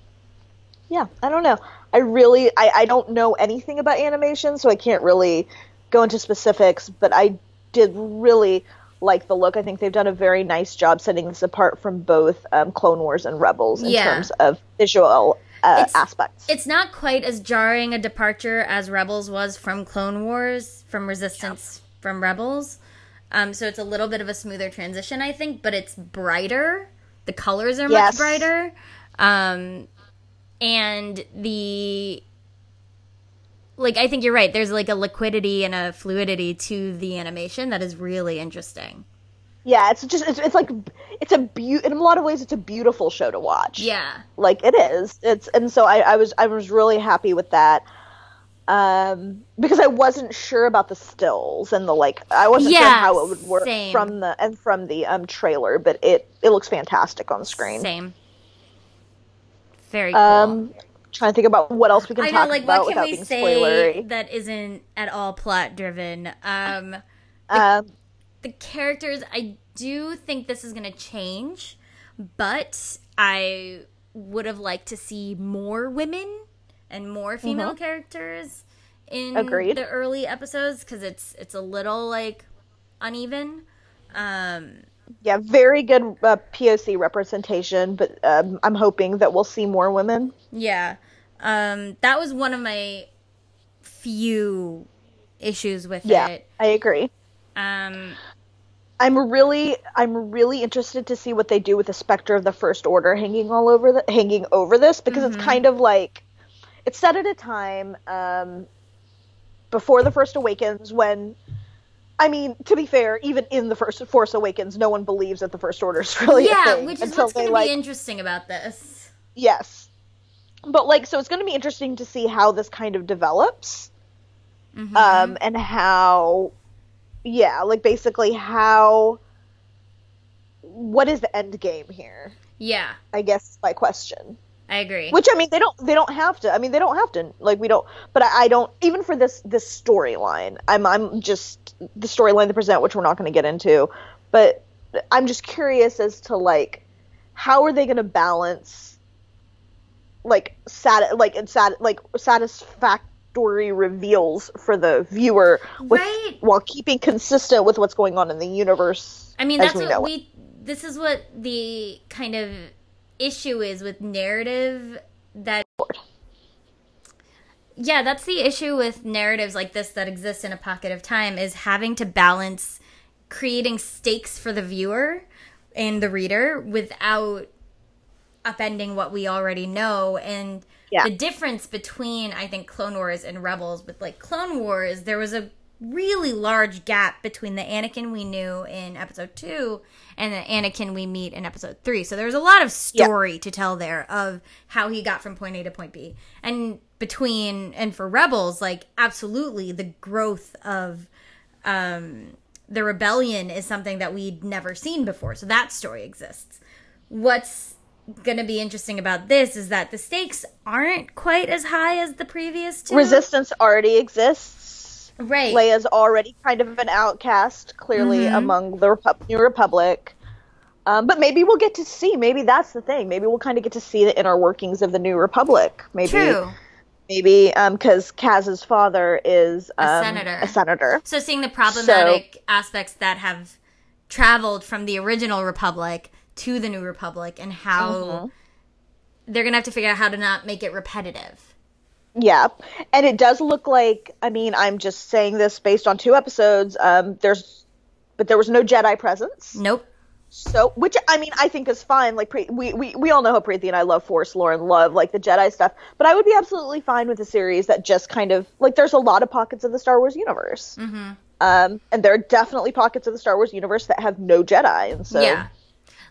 yeah, I don't know. I really I, I don't know anything about animation, so I can't really go into specifics, but I did really like the look. I think they've done a very nice job setting this apart from both um, Clone Wars and Rebels in Yeah. terms of visual uh, It's- aspects. it's not quite as jarring a departure as Rebels was from Clone Wars, from Resistance from Rebels. Um, so it's a little bit of a smoother transition, I think, but it's brighter. The colors are Yes. much brighter. Um, and the like I think you're right. There's like a liquidity and a fluidity to the animation that is really interesting. Yeah, it's just it's, it's like it's a beau- in a lot of ways it's a beautiful show to watch. Yeah. like it is. It's and so I, I was I was really happy with that. Um, because I wasn't sure about the stills and the like. I wasn't sure how it would work same. from the and from the um trailer, but it it looks fantastic on screen. Same. Very cool. Um, trying to think about what else we can I talk like, about what can without we being say spoilery. that isn't at all plot driven? Um, Um, the characters, I do think this is going to change, but I would have liked to see more women and more female characters in Mm-hmm. Agreed. the early episodes because it's it's a little like uneven. Um, yeah, very good uh, POC representation, but um, I'm hoping that we'll see more women. Yeah. Um, that was one of my few issues with Yeah, it. I agree. Um, I'm really I'm really interested to see what they do with the specter of the first order hanging all over the hanging over this because Mm-hmm. it's kind of like it's set at a time um, before the Force Awakens when. I mean, to be fair, even in the first Force Awakens, no one believes that the First Order is [LAUGHS] really a Yeah, thing which is what's going to be interesting about this. Yes. But like so it's going to be interesting to see how this kind of develops. Mhm. Um and how yeah, like basically how what is the end game here? yeah, I guess my question. I agree. Which I mean they don't they don't have to. I mean they don't have to like we don't but I, I don't even for this this storyline. I'm I'm just the storyline they present which we're not going to get into, but I'm just curious as to like how are they going to balance like sat like and sat like satisfactory reveals for the viewer with Right. while keeping consistent with what's going on in the universe. I mean, that's we what know we. This is what the kind of issue is with narrative that. Yeah, that's the issue with narratives like this that exist in a pocket of time is having to balance creating stakes for the viewer and the reader without upending what we already know and Yeah. the difference between I think Clone Wars and Rebels with like Clone Wars there was a really large gap between the Anakin we knew in episode 2 and the Anakin we meet in episode 3 so there's a lot of story to tell there of how he got from point A to point B. And between and for Rebels like absolutely the growth of um the rebellion is something that we'd never seen before. So that story exists. What's going to be interesting about this is that the stakes aren't quite as high as the previous two. Resistance already exists. Right? Leia's already kind of an outcast, clearly Mhm. among the Repu- New Republic. Um, but maybe we'll get to see. Maybe that's the thing. Maybe we'll kind of get to see the inner workings of the New Republic. Maybe, True. maybe because Kaz's father is um, senator. A senator. So seeing the problematic aspects that have traveled from the original Republic to the New Republic and how Mhm. they're going to have to figure out how to not make it repetitive. Yeah, and it does look like. I mean, I'm just saying this based on two episodes. Um, there's, but there was no Jedi presence. Nope. So, which I mean, I think is fine. Like, pre- we, we we all know how Preeti and I love Force lore and love like the Jedi stuff. But I would be absolutely fine with a series that just kind of like there's a lot of pockets of the Star Wars universe, hmm um, and there are definitely pockets of the Star Wars universe that have no Jedi, and so Yeah.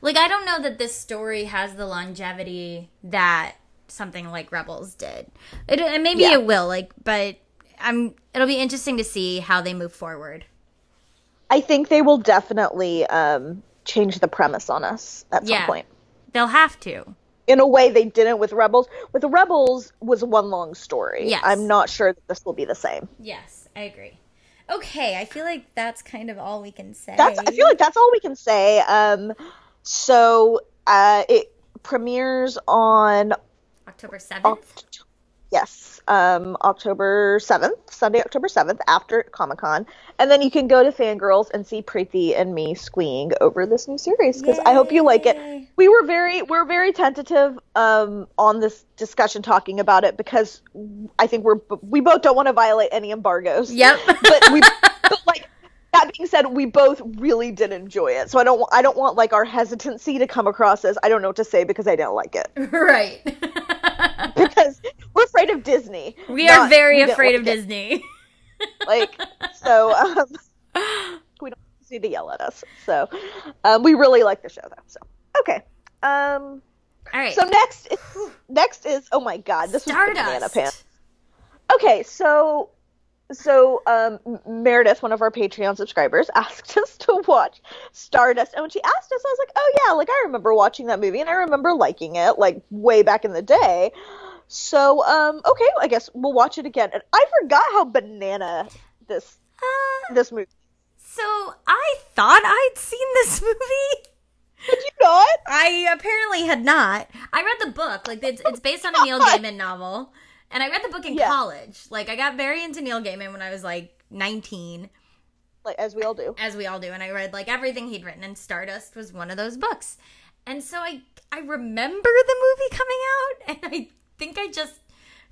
Like I don't know that this story has the longevity that something like Rebels did. It, and maybe Yeah. it will like but I'm it'll be interesting to see how they move forward. I think they will definitely um, change the premise on us at some Yeah. point. They'll have to. In a way, they didn't with Rebels. With the Rebels was one long story. Yes. I'm not sure that this will be the same. Yes, I agree. Okay, I feel like that's kind of all we can say. That's I feel like that's all we can say. Um, so uh, it premieres on October 7th. Oct- yes, um, October seventh, Sunday, October seventh, after Comic Con, and then you can go to Fangrrls and see Preeti and me squeeing over this new series because I hope you like it. We were very we're very tentative um, on this discussion talking about it because I think we're we both don't want to violate any embargoes. Yep. [LAUGHS] but we but like that being said, we both really did enjoy it. So I don't I don't want like our hesitancy to come across as I don't know what to say because I didn't like it [LAUGHS] right. [LAUGHS] [LAUGHS] because we're afraid of Disney. we are very we afraid of it. Disney. [LAUGHS] Like so, um, [LAUGHS] we don't need to yell at us. So um, we really like the show though. So okay. Um, All right. so next, is, next is oh my god, this was the banana Stardust. Okay, so so um, Meredith, one of our Patreon subscribers, [LAUGHS] asked us to watch Stardust, and when she asked us, I was like, "Oh yeah, like I remember watching that movie, and I remember liking it, like way back in the day." So um, okay, I guess we'll watch it again. And I forgot how banana this Uh, this movie. so I thought I'd seen this [LAUGHS] movie. Did you not? I apparently had not. I read the book. Like it's it's based on a [LAUGHS] Neil Gaiman novel, and I read the book in Yeah. college. Like I got very into Neil Gaiman when I was like nineteen, Like as we all do. as we all do, and I read like everything he'd written, and Stardust was one of those books. And so I I remember the movie coming out, [LAUGHS] and I think I just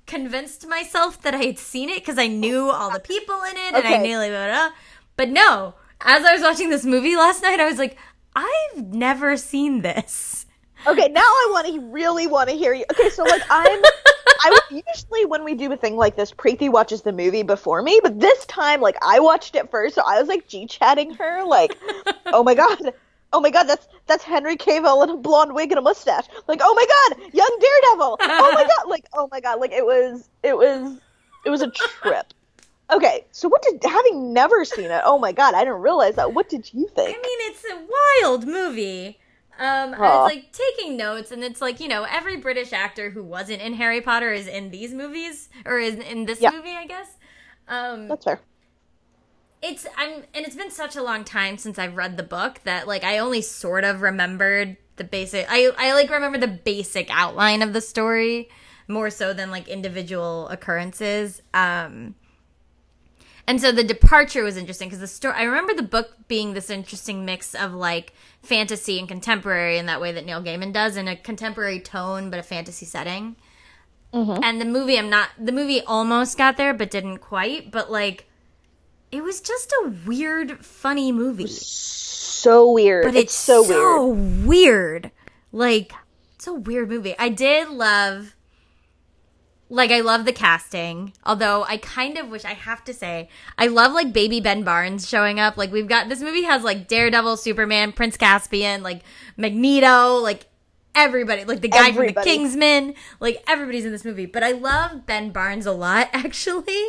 convinced myself that I had seen it because I knew all the people in it, and I knew like blah, blah, blah. But no, as I was watching this movie last night, I was like, I've never seen this. Okay, now I want to really want to hear you. Okay, so like I'm [LAUGHS] I usually when we do a thing like this, Preeti watches the movie before me, but this time, like, I watched it first, so I was like g chatting her, like, oh my god, oh my god, that's that's Henry Cavill in a blonde wig and a mustache. Like, oh my god, young Daredevil. Oh my god, like, oh my god, like it was, it was, it was a trip. Okay, so what did having never seen it? Oh my god, I didn't realize that. What did you think? I mean, it's a wild movie. Um, I was like taking notes, and it's like you know every British actor who wasn't in Harry Potter is in these movies or is in this Yeah. movie, I guess. Um, That's fair. it's I'm and it's been such a long time since I've read the book that like I only sort of remembered the basic I I like remember the basic outline of the story more so than like individual occurrences. Um and so the departure was interesting because the story I remember the book being this interesting mix of like fantasy and contemporary in that way that Neil Gaiman does in a contemporary tone but a fantasy setting. Mm-hmm. And the movie I'm not the movie almost got there but didn't quite, but like it was just a weird, funny movie. So weird. But it's, so, weird. So weird. Like, it's a weird movie. I did love, like, I love the casting. Although I kind of wish, I have to say, I love, like, baby Ben Barnes showing up. Like, we've got, this movie has, like, Daredevil, Superman, Prince Caspian, like, Magneto, like, everybody. Like, the guy from the Kingsman. Like, everybody's in this movie. But I love Ben Barnes a lot, [LAUGHS] actually.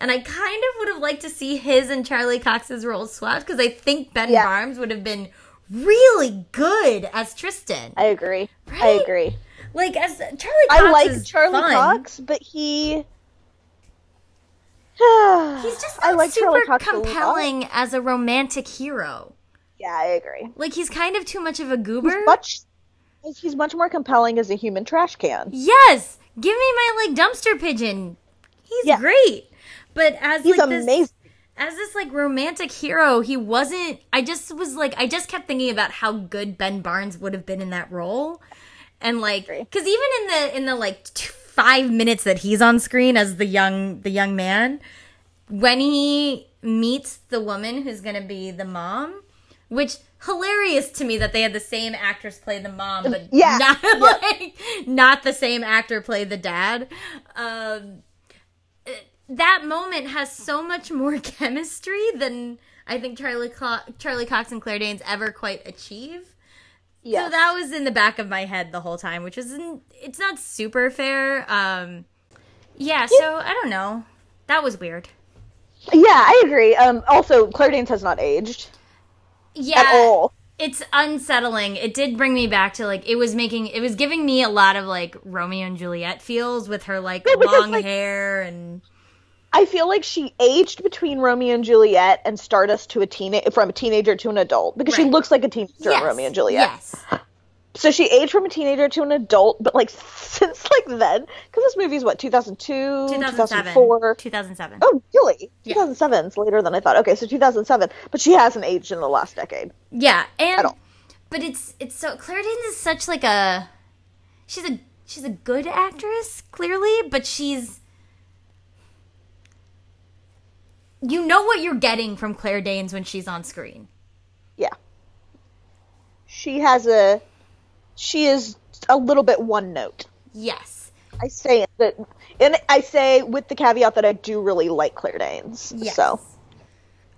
And I kind of would have liked to see his and Charlie Cox's roles swapped because I think Ben Yeah. Barnes would have been really good as Tristan. I agree. I agree. Like as Charlie Cox I like Charlie fun. Cox, but he. [SIGHS] He's just I like super Charlie Cox a compelling as a romantic hero. Yeah, I agree. Like he's kind of too much of a goober. Much. He's much more compelling as a human trash can. yes, give me my like dumpster pigeon. He's Yeah. great, but as He's like this, as this like romantic hero, he wasn't. I just was like, I just kept thinking about how good Ben Barnes would have been in that role, and like, because even in the in the like t- five minutes that he's on screen as the young the young man, when he meets the woman who's gonna be the mom, which hilarious to me that they had the same actress play the mom, but [LAUGHS] Yeah, not yeah. like not the same actor play the dad. Um, that moment has so much more [LAUGHS] chemistry than I think Charlie Co- Charlie Cox and Claire Danes ever quite achieve. Yeah. So that was in the back of my head the whole time, which isn't it's not super fair. Um, yeah, so I don't know. That was weird. yeah, I agree. Um, also, Claire Danes has not aged Yeah, at all. it's unsettling. It did bring me back to like it was making it was giving me a lot of like Romeo and Juliet feels with her like Yeah, long like- hair and I feel like she aged between Romeo and Juliet and Stardust to a teen from a teenager to an adult because she looks like a teenager yes, in Romeo and Juliet. Yes. So she aged from a teenager to an adult, but like [LAUGHS] since like then, because this movie's what 2002, 2007. 2004. 2007. Oh, really? Yeah. 2007 is later than I thought. Okay, so 2007, but she hasn't aged in the last decade. Yeah, and At all. but it's it's so Claire Danes is such like a she's a she's a good actress clearly, but she's you know what you're getting from Claire Danes when she's on screen. Yeah. She has a. She is a little bit one note. Yes. I say that, and I say with the caveat that I do really like Claire Danes. Yes. So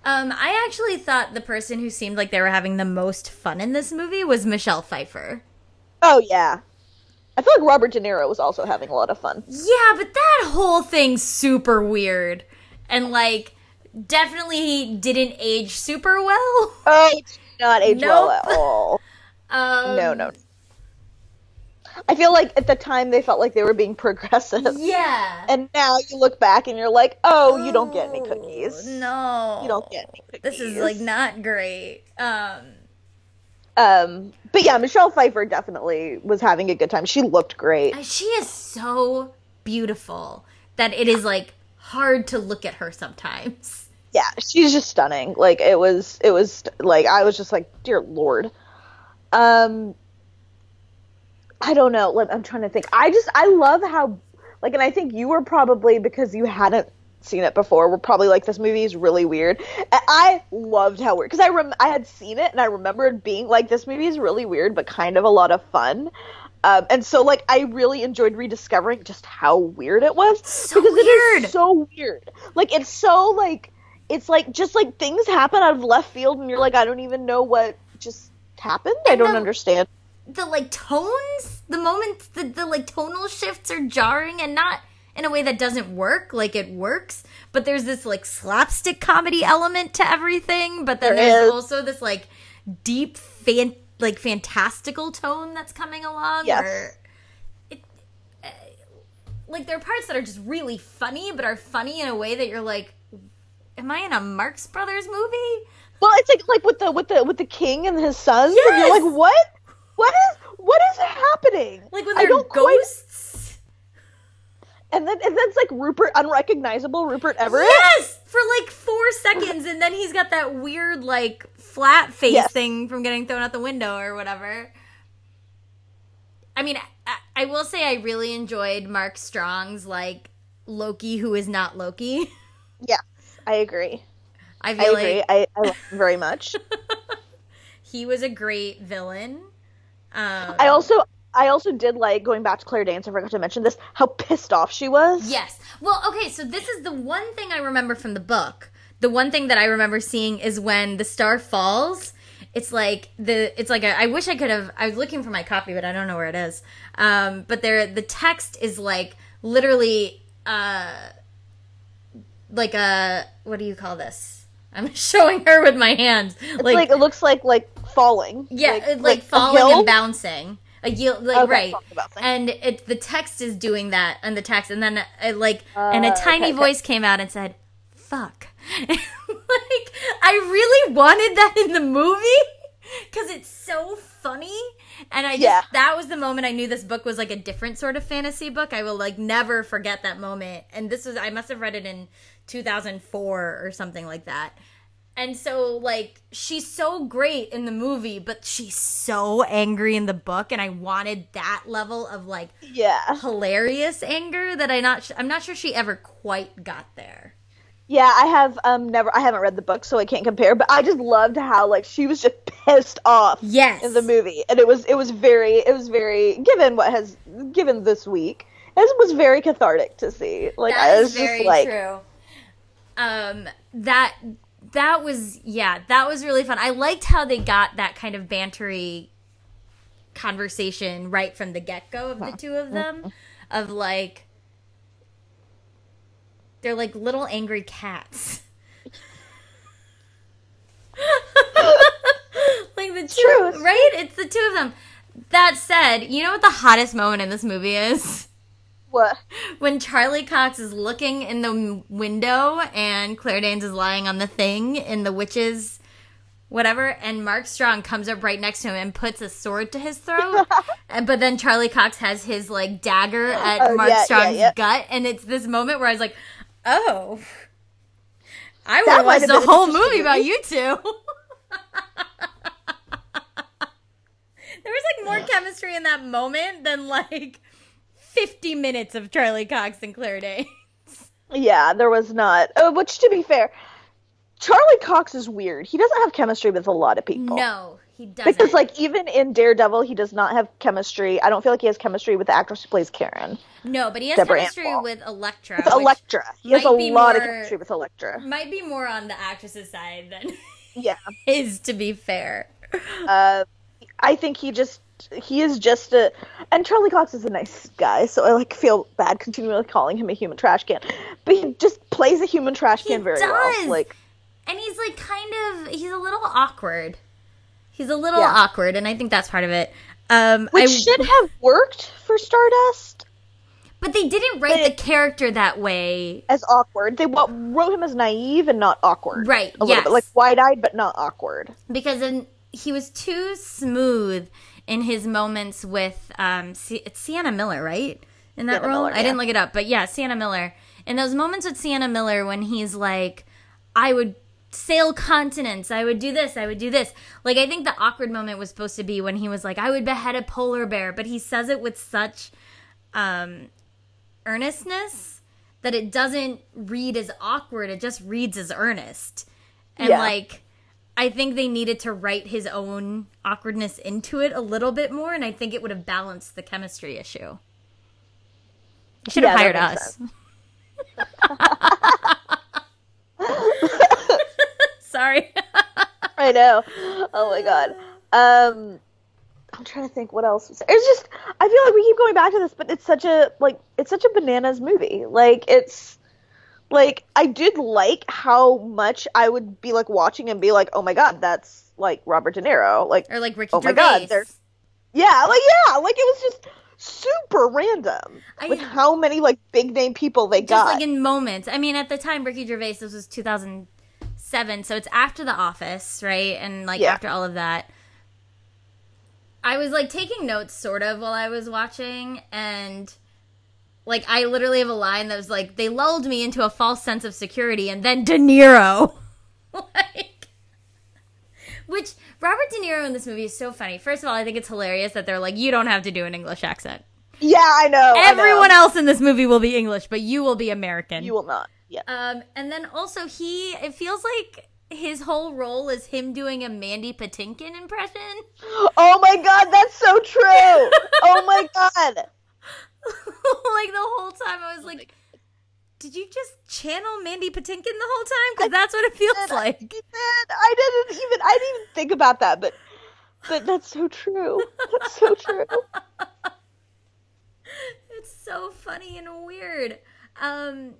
Um, I actually thought the person who seemed like they were having the most fun in this movie was Michelle Pfeiffer. Oh yeah. I feel like Robert De Niro was also having a lot of fun. Yeah, but that whole thing's super weird. And like definitely didn't age super well. [LAUGHS] Oh, it's not age well at all. [LAUGHS] Um, No, no. I feel like at the time they felt like they were being [LAUGHS] progressive. Yeah. And now you look back and you're like, oh, you don't get any cookies. No. You don't get any cookies. This is like not great. Um Um, but yeah, Michelle Pfeiffer definitely was having a good time. She looked great. she is so beautiful that it is like hard to look at her sometimes. Yeah, she's just stunning. Like it was, it was like I was just like, dear lord. Um, I don't know. I'm trying to think. I just I love how like, and I think you were probably because you hadn't seen it before. Were probably like this movie is really weird. And I loved how weird because I rem- I had seen it and I remembered being like this movie is really weird but kind of a lot of fun. Um, and so like I really enjoyed rediscovering just how weird it was So because it weird. is so weird. Like it's so like it's like just like things happen out of left field and you're like I don't even know what just happened. I And don't understand. the like tones, the moments, the, the like tonal shifts are jarring and not in a way that doesn't work. Like it works, but there's this like slapstick comedy element to everything. But then There there's is. also this like deep fan like fantastical tone that's coming along. Yes. It, uh, like there are parts that are just really funny, but are funny in a way that you're like, am I in a Marx Brothers movie? Well, it's like like with the with the with the king and his sons. And you're like, what? What is what is happening? Like when they're don't quite- ghosts. and then and then it's like Rupert, unrecognizable Rupert Everett. Yes, for like four seconds, and then he's got that weird like flat face Yes. thing from getting thrown out the window or whatever. I mean, I, I will say I really enjoyed Mark Strong's like Loki, who is not Loki. Yes, I agree. I I agree. like I, I love him very much. [LAUGHS] he was a great villain. Um, I also I also did like going back to Claire Danes. I forgot to mention this. How pissed off she was. Yes. Well, okay, so this is the one thing I remember from the book. The one thing that I remember seeing is when the star falls. It's like the it's like a, I wish I could have I was looking for my copy but I don't know where it is. Um but there the text is like literally uh like a what do you call this? I'm [LAUGHS] showing her with my hands. It's like, it looks like like falling. Yeah, it's like, a falling and bouncing. A yield, like Okay, right, and it the text is doing that, and the text, and then uh, like, and a Uh, tiny okay, okay. voice came out and said, "Fuck." [LAUGHS] like, I really wanted that in the movie because it's so funny, and I just Yeah. that was the moment I knew this book was like a different sort of fantasy book. I will like never forget that moment, and this was I must have read it in 2004 or something like that. And so, like, she's so great in the movie, but she's so angry in the book, and I wanted that level of like Yeah. hilarious anger that I not I'm not sure she ever quite got there. Yeah, I have um never I haven't read the book so I can't compare, but I just loved how like she was just [LAUGHS] pissed off Yes, in the movie. And it was it was very it was very given what has given this week. It was very cathartic to see. Like I was very just like true. Um, that that was yeah, that was really fun. I liked how they got that kind of bantery conversation right from the get go of the two of them, of like they're like little angry cats. [LAUGHS] like the two, true, right? It's the two of them. That said, you know what the hottest moment in this movie is? What [LAUGHS] when Charlie Cox is looking in the window and Claire Danes is lying on the thing in the witches whatever and Mark Strong comes up right next to him and puts a sword to his throat [LAUGHS] and but then Charlie Cox has his like dagger oh, at Oh, Mark yeah, yeah, Strong's yeah. gut and it's this moment where I was like oh I would That have might watched have the whole interesting movie about you two [LAUGHS] there was like more chemistry in that moment than like 50 minutes of Charlie Cox and Claire Danes. Yeah, there was not. Oh, which to be fair, Charlie Cox is weird. He doesn't have chemistry with a lot of people. No, he doesn't. Because like even in Daredevil, he does not have chemistry. I don't feel like he has chemistry with the actress who plays Karen. no, but he has Deborah chemistry with Elektra. With Elektra, he has a lot of chemistry with Elektra. might be more on the actress's side than Yeah, [LAUGHS] is, to be fair. uh, I think he just he is just a and Charlie Cox is a nice guy, so I like feel bad continually calling him a human trash can, but he just plays a human trash He can very does. well. Like And he's like kind of, he's a little awkward. He's a little Yeah. awkward, and I think that's part of it. Um, which I, should have worked for Stardust but they didn't write the character that way. as awkward. They wrote him as naive and not awkward. Right, A little yes. bit like wide eyed but not awkward. because then he was too smooth in his moments with um Si- it's Sienna Miller, right? In that Sienna role, Miller, I didn't look it up, but yeah, Sienna Miller. In those moments with Sienna Miller when he's like, I would sail continents, I would do this, I would do this. Like I think the awkward moment was supposed to be when he was like, I would behead a polar bear, but he says it with such um earnestness that it doesn't read as awkward, it just reads as earnest. And Yeah. like I think they needed to write his own awkwardness into it a little bit more, and I think it would have balanced the chemistry issue. You should have Yeah, hired us. [LAUGHS] Sorry. [LAUGHS] I know. Oh my god. Um, I'm trying to think what else. Was It's just I feel like we keep going back to this, but it's such a like it's such a bananas movie. Like it's like I did like how much I would be like watching and be like, oh my god, that's like Robert De Niro. Like or like Ricky Oh my Gervais. God, there's- yeah, like yeah, like it was just super random I- with how many like big name people they just got. like in moments. I mean, at the time, Ricky Gervais, this was 2007, so it's after The Office, right? And like Yeah. after all of that, I was like taking notes sort of while I was watching, and like I literally have a line that was like, "They lulled me into a false sense of security," and then De Niro, [LAUGHS] like. Which Robert De Niro in this movie is so funny. First of all, I think it's hilarious that they're like, you don't have to do an English accent. yeah, I know. I know. Everyone else in this movie will be English, but you will be American. you will not. Yeah. Um, and then also he, it feels like his whole role is him doing a Mandy Patinkin impression. [GASPS] Oh my god, that's so true. [LAUGHS] oh my god. [LAUGHS] like the whole time, I was like, did you just channel Mandy Patinkin the whole time? Because that's what it feels like. He did. I didn't even I didn't even think about that, but but that's so true. [LAUGHS] That's so true. [LAUGHS] It's so funny and weird. Um,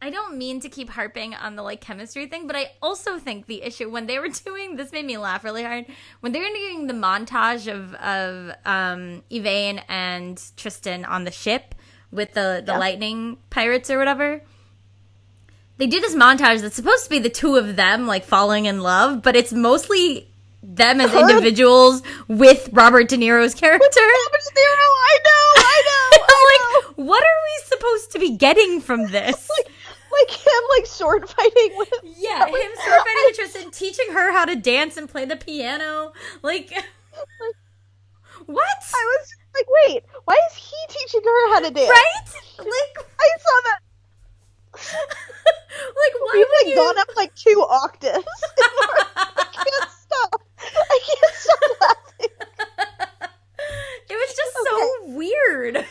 I don't mean to keep harping on the like chemistry thing, but I also think the issue when they were [LAUGHS] doing this made me laugh really hard when they were doing the montage of of um, Yvaine and Tristan on the ship with the the Yeah. lightning pirates or whatever. They did this montage that's supposed to be the two of them like falling in love, but it's mostly them as [LAUGHS] individuals with Robert De Niro's character. Robert De Niro, I know, I know. [LAUGHS] I'm know. like, what are we supposed to be getting from this? Like, like him like sword fighting with yeah, him sword fighting with Tristan, teaching her how to dance and play the piano. Like, [LAUGHS] what? I was like, wait, why is he teaching her how to dance? Right? Like, [LAUGHS] I saw that. [LAUGHS] like why We've would like you? gone up like two octaves. I can't stop. I can't stop laughing. it was just so weird.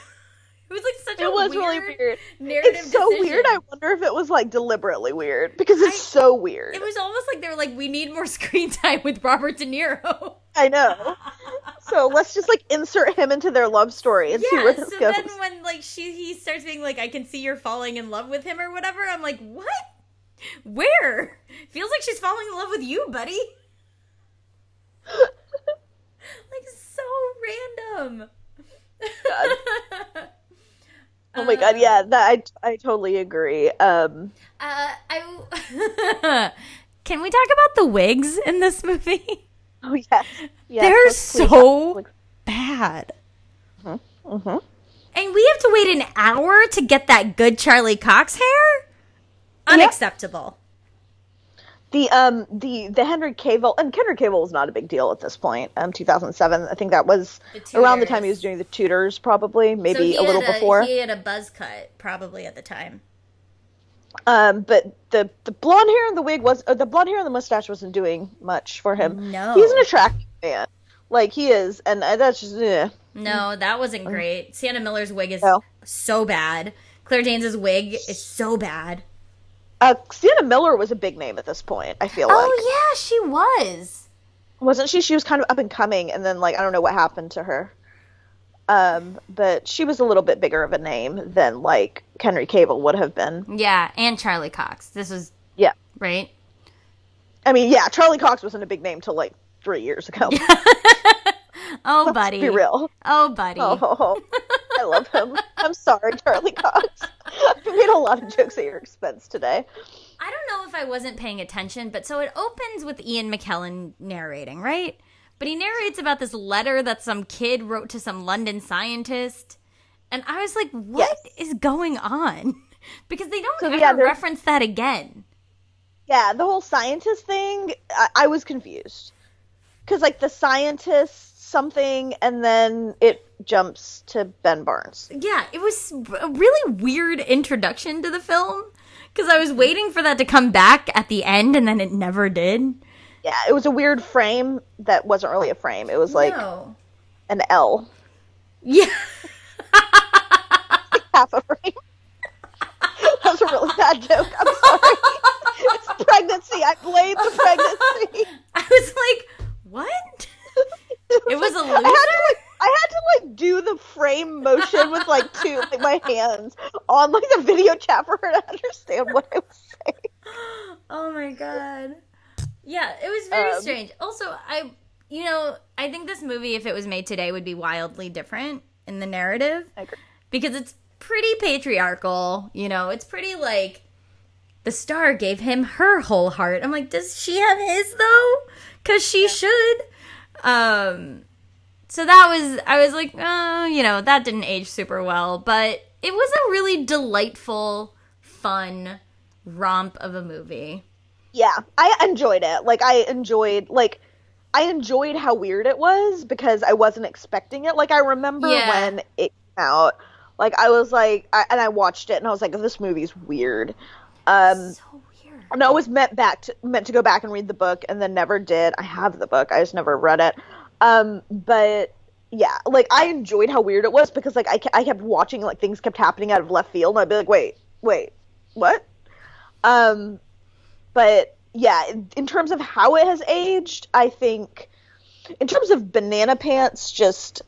It was like such a It was weird really weird. narrative It's so decision. weird. I wonder if it was like deliberately weird because it's I- so weird. It was almost like they were like, we need more [LAUGHS] screen time with Robert De Niro. I know. So let's just like insert him into their love story and see Yeah, where this so goes. then when like she he starts being like, I can see you're falling in love with him or whatever, I'm like, what? Where? Feels like she's falling in love with you, buddy. [LAUGHS] like so random. [LAUGHS] oh my god, yeah, that I I totally agree. Um, Uh, I [LAUGHS] can we talk about the wigs in this movie? [LAUGHS] oh yeah, yes They're so bad. Mhm. And we have to wait an hour to get that good Charlie Cox hair? Unacceptable. The um the the Henry Cavill and Henry Cavill was not a big deal at this point. Um, 2007. I think that was The around the time he was doing the Tudors, probably maybe he a little had before. He had a buzz cut probably at the time. Um, but the the blonde hair and the wig was uh, the blonde hair and the mustache wasn't doing much for him. No. he's an attractive man, like he is, and uh, that's just eh. No, that wasn't great. Sienna Miller's wig is No. so bad. Claire Danes' wig is so bad. Uh, Sienna Miller was a big name at this point. I feel like Oh yeah, she was. wasn't she? She was kind of up and coming, and then like I don't know what happened to her. Um, but she was a little bit bigger of a name than like Henry Cavill would have been. Yeah, and Charlie Cox. This was Yeah, right. I mean, yeah, Charlie Cox wasn't a big name till like three years ago. [LAUGHS] Oh, [LAUGHS] buddy. Be real. Oh, buddy. Oh, I love him. I'm sorry, Charlie Cox. [LAUGHS] I made a lot of jokes at your expense today. I don't know if I wasn't paying attention, but so it opens with Ian McKellen narrating, right? But he narrates about this letter that some kid wrote to some London scientist. And I was like, "What is going on? [LAUGHS] Because they don't So, ever yeah, reference that again. Yeah, the whole scientist thing, I, I was confused. Because, like, the scientist something, and then it jumps to Ben Barnes. Yeah, it was a really weird introduction to the film because I was waiting for that to come back at the end and then it never did. Yeah, it was a weird frame that wasn't really a frame. It was like no. an L, Yeah. [LAUGHS] half a frame. [LAUGHS] that was a really bad joke. I'm sorry. it's pregnancy. I blame the pregnancy. [LAUGHS] I was like, what? It was a loser? I had to like do the frame motion with like two like my hands on like the video chat for her to understand what I was saying. Oh my god. Yeah, it was very Um, strange. Also, I you know, I think this movie if it was made today would be wildly different in the narrative I agree. because it's pretty patriarchal, you know. It's pretty like the star gave him her whole heart. I'm like, does she have his though? Cuz she should. Um so that was I was like, oh, you know, that didn't age super well, but it was a really delightful, fun romp of a movie. Yeah, I enjoyed it. Like I enjoyed like I enjoyed how weird it was because I wasn't expecting it. Like I remember Yeah. when it came out, like I was like, I, and I watched it and I was like, this movie's weird. Um, So weird. and I was meant back to, meant to go back and read the book and then never did. I have the book, I just never read it. Um, but yeah, like I enjoyed how weird it was because like I, I kept watching like things kept happening out of left field and I'd be like, wait, wait, what? Um, but yeah, in, terms of how it has aged, I think in terms of banana pants, just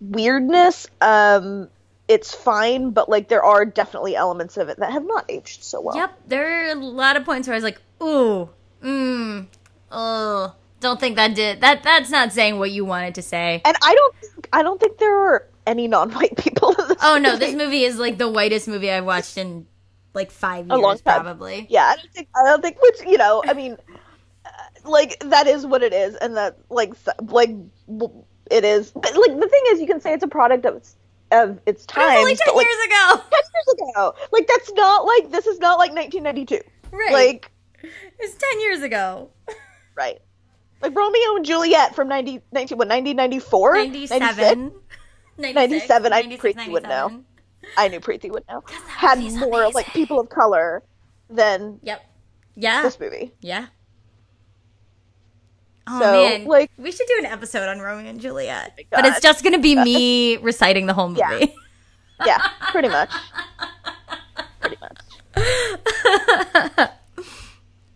weirdness, um, it's fine, but like there are definitely elements of it that have not aged so well. Yep, there are a lot of points where I was like, ooh, mmm, oh, don't think that did that. That's not saying what you wanted to say. And I don't think I don't think there are any non-white people. Oh no, movie. this movie is like the whitest movie I've watched in like five A long years, time. probably. Yeah, I don't think I don't think which you know I mean, uh, like that is what it is, and that like like it is. But like the thing is, you can say it's a product of its- of its time. only ten but, like, years ago. [LAUGHS] 10 years ago. Like that's not like this is not like 1992. Right. Like It's ten years ago. [LAUGHS] right. Like Romeo and Juliet from 90, 19, what 1994? 97. 97, I knew Preeti would know. I knew Preeti would know. Had more amazing. like people of color than Yep. Yeah. this movie. Yeah. Oh So, man, like- we should do an episode on Romeo and Juliet, oh my but it's just gonna be me reciting the whole movie. Yeah. Yeah, pretty much. pretty much. [LAUGHS]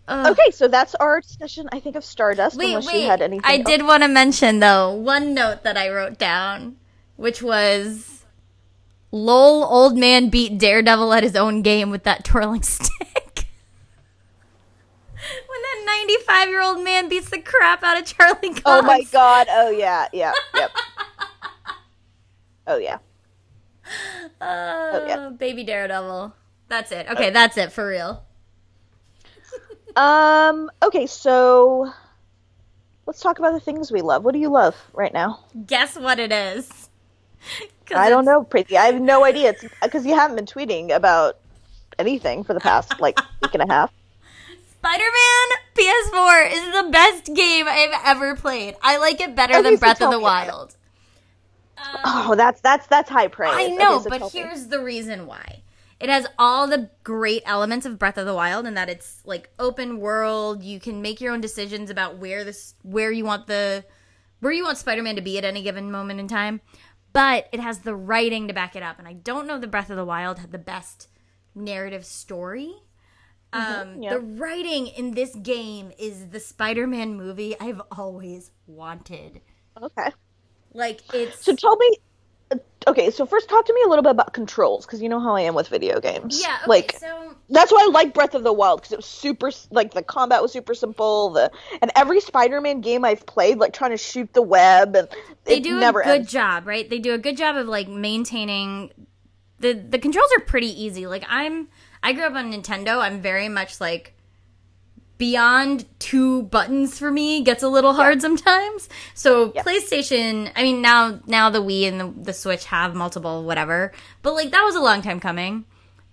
Ugh. Okay, so that's our discussion. I think of Stardust. Wait, unless wait. you had anything. I else. did want to mention though one note that I wrote down, which was, "Lol, old man beat Daredevil at his own game with that twirling [LAUGHS] stick." [LAUGHS] when that ninety-five-year-old man beats the crap out of Charlie Cox. Oh my god! Oh yeah, yeah, yep. [LAUGHS] oh yeah. Uh, oh, yeah. baby Daredevil. That's it. Okay, oh. that's it for real. Um. Okay, so let's talk about the things we love. What do you love right now? Guess what it is. [LAUGHS] I don't know, Preeti. I have no idea. It's because you haven't been tweeting about anything for the past like [LAUGHS] week and a half. Spider-Man PS4 is the best game I've ever played. I like it better than Breath of the me about it. Wild. Um, Oh, that's that's that's high praise. I know, but tell me. here's the reason why. It has all the great elements of Breath of the Wild in that it's like open world. You can make your own decisions about where this where you want the where you want Spider-Man to be at any given moment in time. But it has the writing to back it up, and I don't know the Breath of the Wild had the best narrative story. Um, Mm-hmm, yeah. The writing in this game is the Spider-Man movie I've always wanted. Okay. Like it's So tell me. Okay, so first talk to me a little bit about controls because you know how I am with video games. yeah. Okay, like so that's why I like Breath of the Wild because it was super like the combat was super simple. The and every Spider-Man game I've played, like trying to shoot the web and they do a good ends. job, right? They do a good job of like maintaining the the controls are pretty easy. Like I'm I grew up on Nintendo. I'm very much like beyond two buttons for me gets a little hard sometimes. So Yeah. PlayStation, I mean now now the Wii and the, the Switch have multiple whatever, but like that was a long time coming.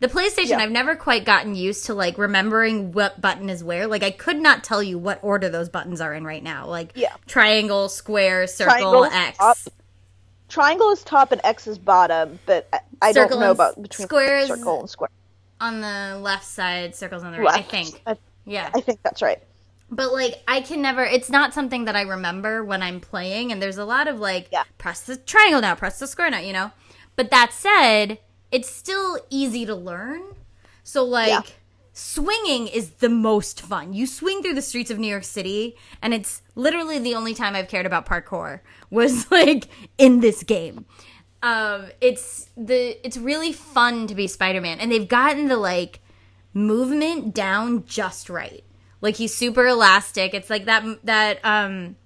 The PlayStation, Yeah. I've never quite gotten used to like remembering what button is where. Like I could not tell you what order those buttons are in right now. Like Yeah. triangle, square, circle, Triangle, X. up, Triangle is top and X is bottom, but I, don't know about between squares- circle and square. on the left side, circles on the right. I think. I, Yeah. I think that's right. but like I can never it's not something that I remember when I'm playing and there's a lot of like Yeah. press the triangle now, press the square now, you know. But that said, it's still easy to learn. So like Yeah. swinging is the most fun. You swing through the streets of New York City and it's literally the only time I've cared about parkour was [LAUGHS] like in this game. Um it's the it's really fun to be Spider-Man and they've gotten the like movement down just right. Like he's super elastic. It's like that that um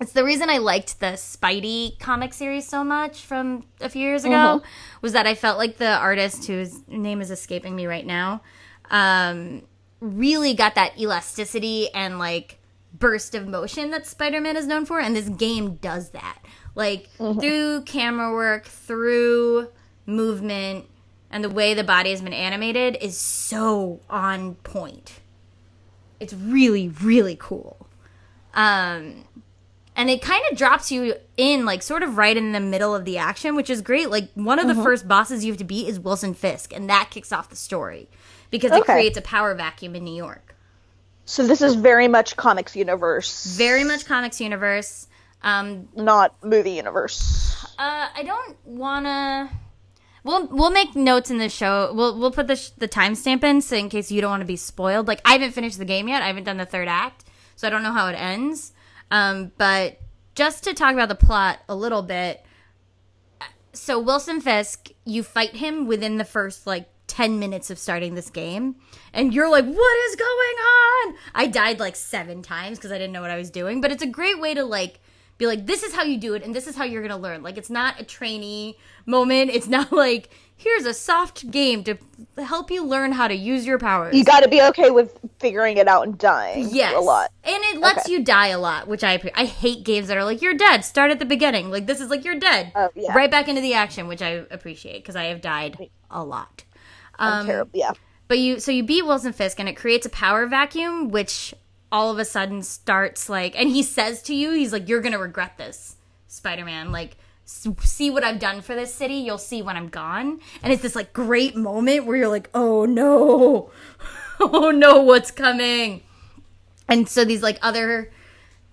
it's the reason I liked the Spidey comic series so much from a few years ago was that I felt like the artist whose name is escaping me right now um really got that elasticity and like burst of motion that Spider-Man is known for and this game does that. Like through camera work, through movement and the way the body has been animated is so on point. It's really really cool. Um and it kind of drops you in like sort of right in the middle of the action which is great like one of Mm-hmm. the first bosses you have to beat is wilson fisk and that kicks off the story because it creates a power vacuum in new york So this is very much comics universe, very much comics universe um not movie universe. uh i don't wanna We'll, we'll make notes in the show. We'll we'll put the sh- the timestamp in so in case you don't want to be spoiled. Like I haven't finished the game yet. I haven't done the third act, so I don't know how it ends. Um, but just to talk about the plot a little bit, so Wilson Fisk, you fight him within the first like 10 minutes of starting this game and you're like what is going on i died like seven times because i didn't know what i was doing but it's a great way to like be like this is how you do it and this is how you're gonna learn like it's not a trainee moment it's not [LAUGHS] like here's a soft game to help you learn how to use your powers You got to be okay with figuring it out and dying Yes, a lot. and it lets Okay. you die a lot, which I I hate games that are like you're dead. Start at the beginning. Like this is like you're dead. Oh, yeah. Right back into the action, which I appreciate because I have died a lot. Um, Terrible. Yeah. but you so you beat Wilson Fisk and it creates a power vacuum, which all of a sudden starts like, and he says to you, he's like, "You're gonna regret this, Spider Man." Like. See what I've done for this city. You'll see when I'm gone, and it's this like great moment where you're like, "Oh no, [LAUGHS] oh no, what's coming?" And so these like other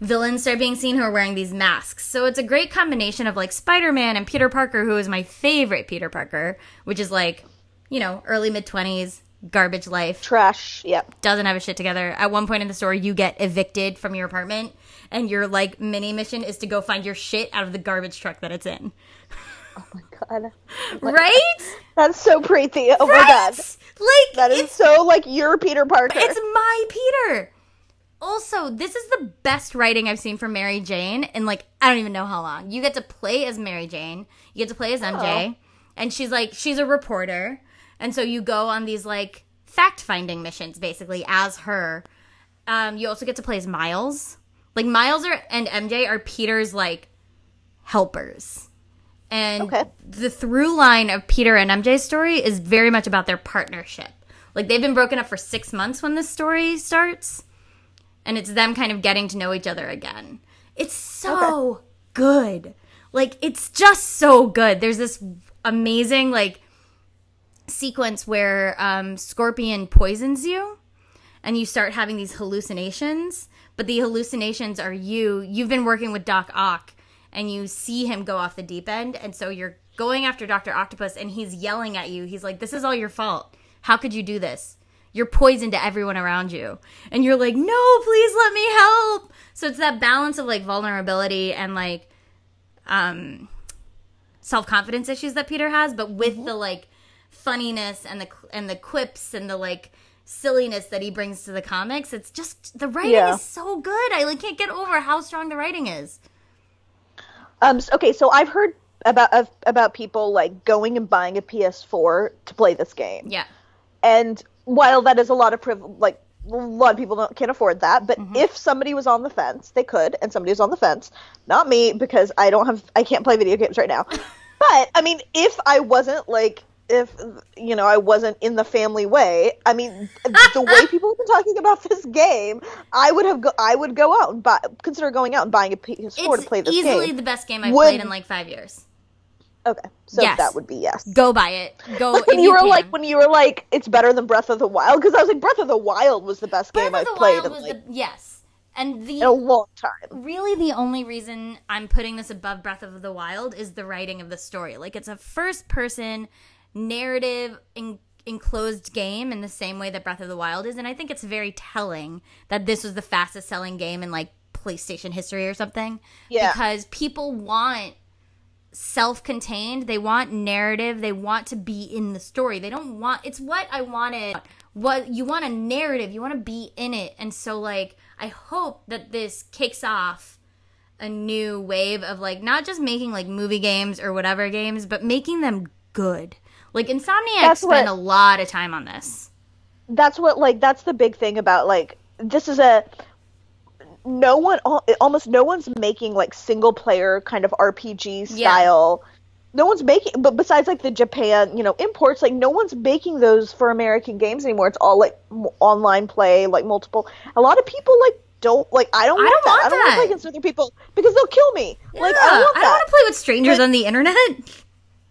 villains start being seen who are wearing these masks. So it's a great combination of like Spider Man and Peter Parker, who is my favorite Peter Parker, which is like, you know, early mid 20s, garbage life, Trash. yep. doesn't have a shit together. At one point in the story, you get evicted from your apartment, and your like mini mission is to go find your shit out of the garbage truck that it's in. Oh my god. Right? That's so preachy. Oh my god. Like, That is so like you're Peter Parker. It's my Peter. Also, this is the best writing I've seen from Mary Jane in like I don't even know how long. You get to play as Mary Jane. You get to play as MJ, oh. and she's like she's a reporter, and so you go on these like fact finding missions basically as her. Um, you also get to play as Miles. Like Miles are, and MJ are Peter's like helpers. And Okay. the through line of Peter and MJ's story is very much about their partnership. Like they've been broken up for six months when this story starts, and it's them kind of getting to know each other again. It's so good. Like it's just so good. There's this amazing like sequence where um, Scorpion poisons you, and you start having these hallucinations. But the hallucinations are you. You've been working with Doc Ock, and you see him go off the deep end, and so you're going after Doctor Octopus, and he's yelling at you. He's like, "This is all your fault. How could you do this? You're poison to everyone around you." And you're like, "No, please let me help." So it's that balance of like vulnerability and like um self confidence issues that Peter has, but with the like funniness and the and the quips and the like silliness that he brings to the comics. It's just the writing Yeah. is so good. I like can't get over how strong the writing is. Um. Okay. So I've heard about of, about people like going and buying a PS4 to play this game. Yeah. And while that is a lot of priv- like a lot of people don't, can't afford that, but Mm-hmm. if somebody was on the fence, they could, and somebody was on the fence. Not me because I don't have I can't play video games right now. [LAUGHS] but I mean, if I wasn't like if you know I wasn't in the family way, I mean, the way [LAUGHS] people have been talking about this game, I would have go I would go out and buy consider going out and buying a PS4 It's to play this easily game. Easily the best game I've Would- played in like five years. Okay, so Yes. that would be yes. Go buy it. Go Like when if you were can. like when you were like it's better than Breath of the Wild because I was like Breath of the Wild was the best Breath game of I the played. Wild was like, the yes. And the in a long time. really the only reason I'm putting this above Breath of the Wild is the writing of the story. Like it's a first person narrative en- enclosed game in the same way that Breath of the Wild is, and I think it's very telling that this was the fastest selling game in like PlayStation history or something. Yeah. Because people want self-contained they want narrative they want to be in the story they don't want it's what i wanted what you want a narrative you want to be in it and so like i hope that this kicks off a new wave of like not just making like movie games or whatever games but making them good like insomniac That's spent what- a lot of time on this that's what like that's the big thing about like this is a no one almost no one's making like single player kind of RPG Yeah. style. No one's making but besides like the Japan, you know, imports like no one's making those for American games anymore. It's all like m- online play, like multiple. A lot of people like don't like I don't I want don't that. want I don't want that. to play against other people because they'll kill me. Like Yeah, I don't want I don't want to play with strangers But- on the internet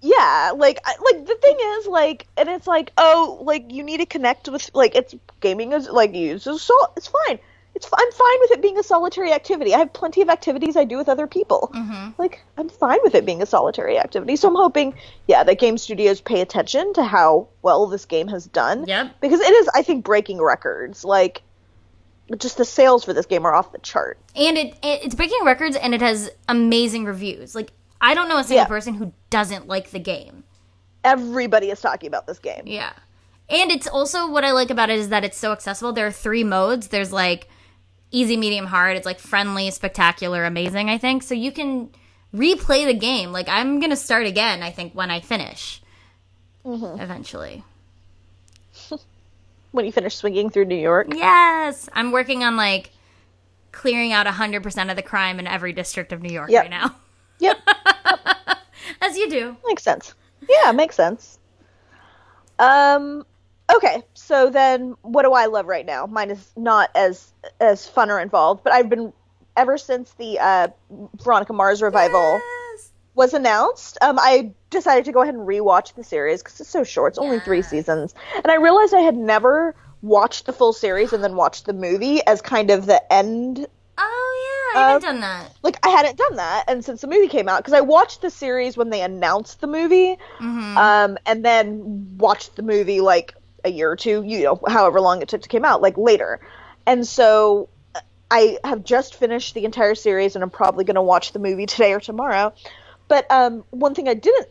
yeah like like the thing is like and it's like oh like you need to connect with like it's gaming is like you so so it's fine. It's i'm fine with it being a solitary activity. I have plenty of activities i do with other people. Mm-hmm. like i'm fine with it being a solitary activity. So i'm hoping yeah that game studios pay attention to how well this game has done. Yep. because it is i think breaking records. Like just the sales for this game are off the chart. And it it's breaking records and it has amazing reviews. Like i don't know a single Yeah. person who doesn't like the game. Everybody is talking about this game. Yeah. And it's also what i like about it is that it's so accessible. There are three modes. There's like easy medium hard. It's like friendly spectacular amazing i think. So you can replay the game. Like i'm gonna start again i think when i finish. Mm-hmm. Eventually. [LAUGHS] When you finish swinging through new york. Yes! I'm working on like clearing out 100% of the crime in every district of new york Yep. right now [LAUGHS] yep [LAUGHS] as you do Makes sense. Yeah, makes sense. Um okay, so then what do I love right now? Mine is not as as fun or involved, but I've been ever since the uh Veronica Mars revival Yes. was announced, um I decided to go ahead and rewatch the series cuz it's so short. It's only 3 seasons. And I realized I had never watched the full series and then watched the movie as kind of the end I haven't done that. like I hadn't done that, and since the movie came out, because I watched the series when they announced the movie, Mm-hmm. um, and then watched the movie like a year or two, you know, however long it took to come out, like later, and so I have just finished the entire series, and I'm probably going to watch the movie today or tomorrow. But um, one thing I didn't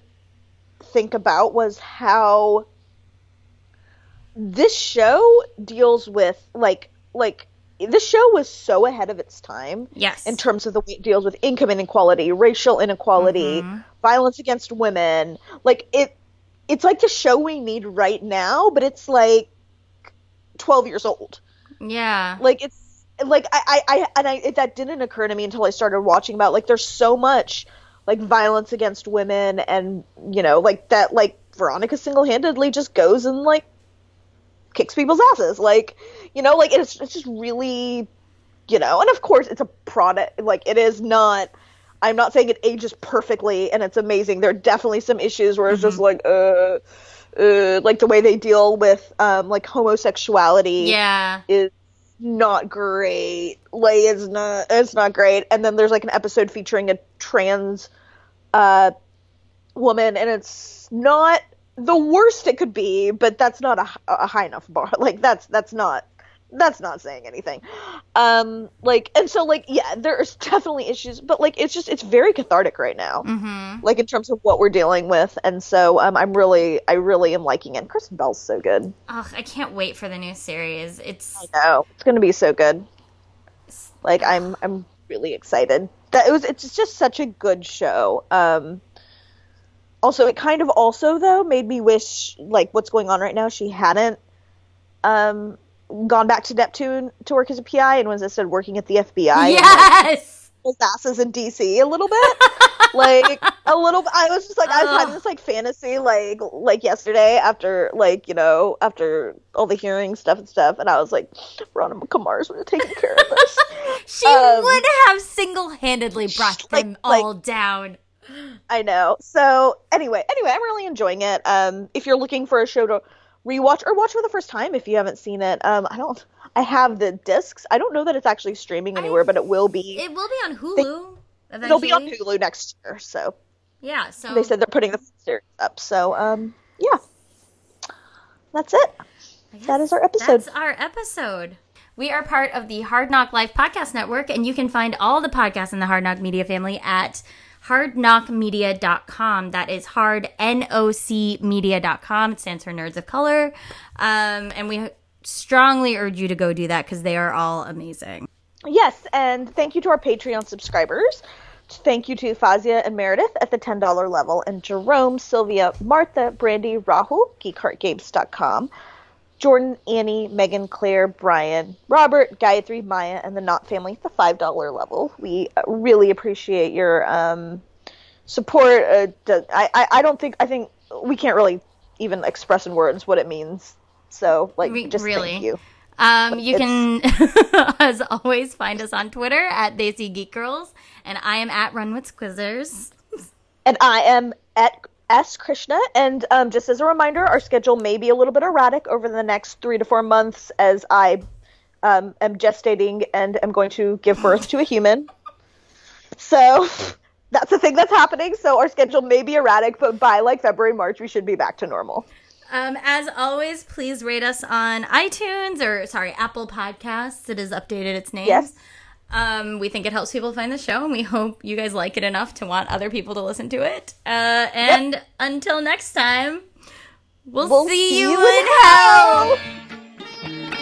think about was how this show deals with like like this show was so ahead of its time Yes. in terms of the way it deals with income inequality, racial inequality, Mhm. violence against women. Like it it's like the show we need right now, but it's like 12 years old. yeah. Like it's like I I, I and I it, that didn't occur to me until I started watching about like there's so much like violence against women and you know like that like Veronica single-handedly just goes and like kicks people's asses like you know like it's it's just really you know and of course it's a product like it is not I'm not saying it ages perfectly and it's amazing there are definitely some issues where it's just like uh uh like the way they deal with um like homosexuality yeah. is not great. Like it's not it's not great. And then there's like an episode featuring a trans uh woman and it's not the worst it could be, but that's not a, a high enough bar. [LAUGHS] Like that's that's not that's not saying anything. Um like and so like yeah, there's definitely issues, but like it's just it's very cathartic right now. Mm-hmm. Like in terms of what we're dealing with. And so um I'm really I really am liking it. Kristen Bell's so good. Ugh, I can't wait for the new series. It's No, it's gonna be so good. Like I'm I'm really excited. That it was it's just such a good show. Um also it kind of also though made me wish like what's going on right now she hadn't um gone back to Neptune to work as a PI and was instead working at the FBI and like, yes. asses in DC a little bit. [LAUGHS] like a little I was just like I was having this like fantasy like like yesterday after like, you know, after all the hearing stuff and stuff and I was like, Veronica Mars would have taken care of this. [LAUGHS] She Um, would have single-handedly brought like- them like- all down. I know. So anyway, anyway, I'm really enjoying it. Um, if you're looking for a show to rewatch or watch for the first time if you haven't seen it. Um, I don't. I have the discs. I don't know that it's actually streaming anywhere, but it will be. It will be on Hulu. They, it'll be on Hulu next year. So. Yeah. So they said they're putting the series up. So um, yeah. That's it. That is our episode. That's our episode. We are part of the Hard NOC Life Podcast Network, and you can find all the podcasts in the Hard NOC Media family at hardnocmedia.com. That is hard, N-O-C media.com. It stands for Nerds of Color. Um, and we strongly urge you to go do that because they are all amazing. Yes, and thank you to our Patreon subscribers. Thank you to Fazia and Meredith at the $10 level, and Jerome, Sylvia, Martha, Brandy, Rahul, geekheartgames.com. Jordan, Annie, Megan, Claire, Brian, Robert, Gayatri, Maya, and the Knott family at the $5 level. We really appreciate your um, support. Uh, I, I don't think, I think we can't really even express in words what it means. So, like, Re- just really? thank you. Um, you can, [LAUGHS] as always, find us on Twitter at Desi Geek Girls, and I am at Run with Scissors. And I am at S. Krishna. And um, just as a reminder, our schedule may be a little bit erratic over the next three to four months as I um, am gestating and am going to give birth to a human. So [LAUGHS] that's the thing that's happening. So our schedule may be erratic, but by like February, March, we should be back to normal. Um, as always, please rate us on iTunes or sorry, Apple Podcasts. It has updated its name. Yes. Um, we think it helps people find the show, and we hope you guys like it enough to want other people to listen to it. Uh, and yep. until next time, we'll, we'll see, see, you, in hell. hell.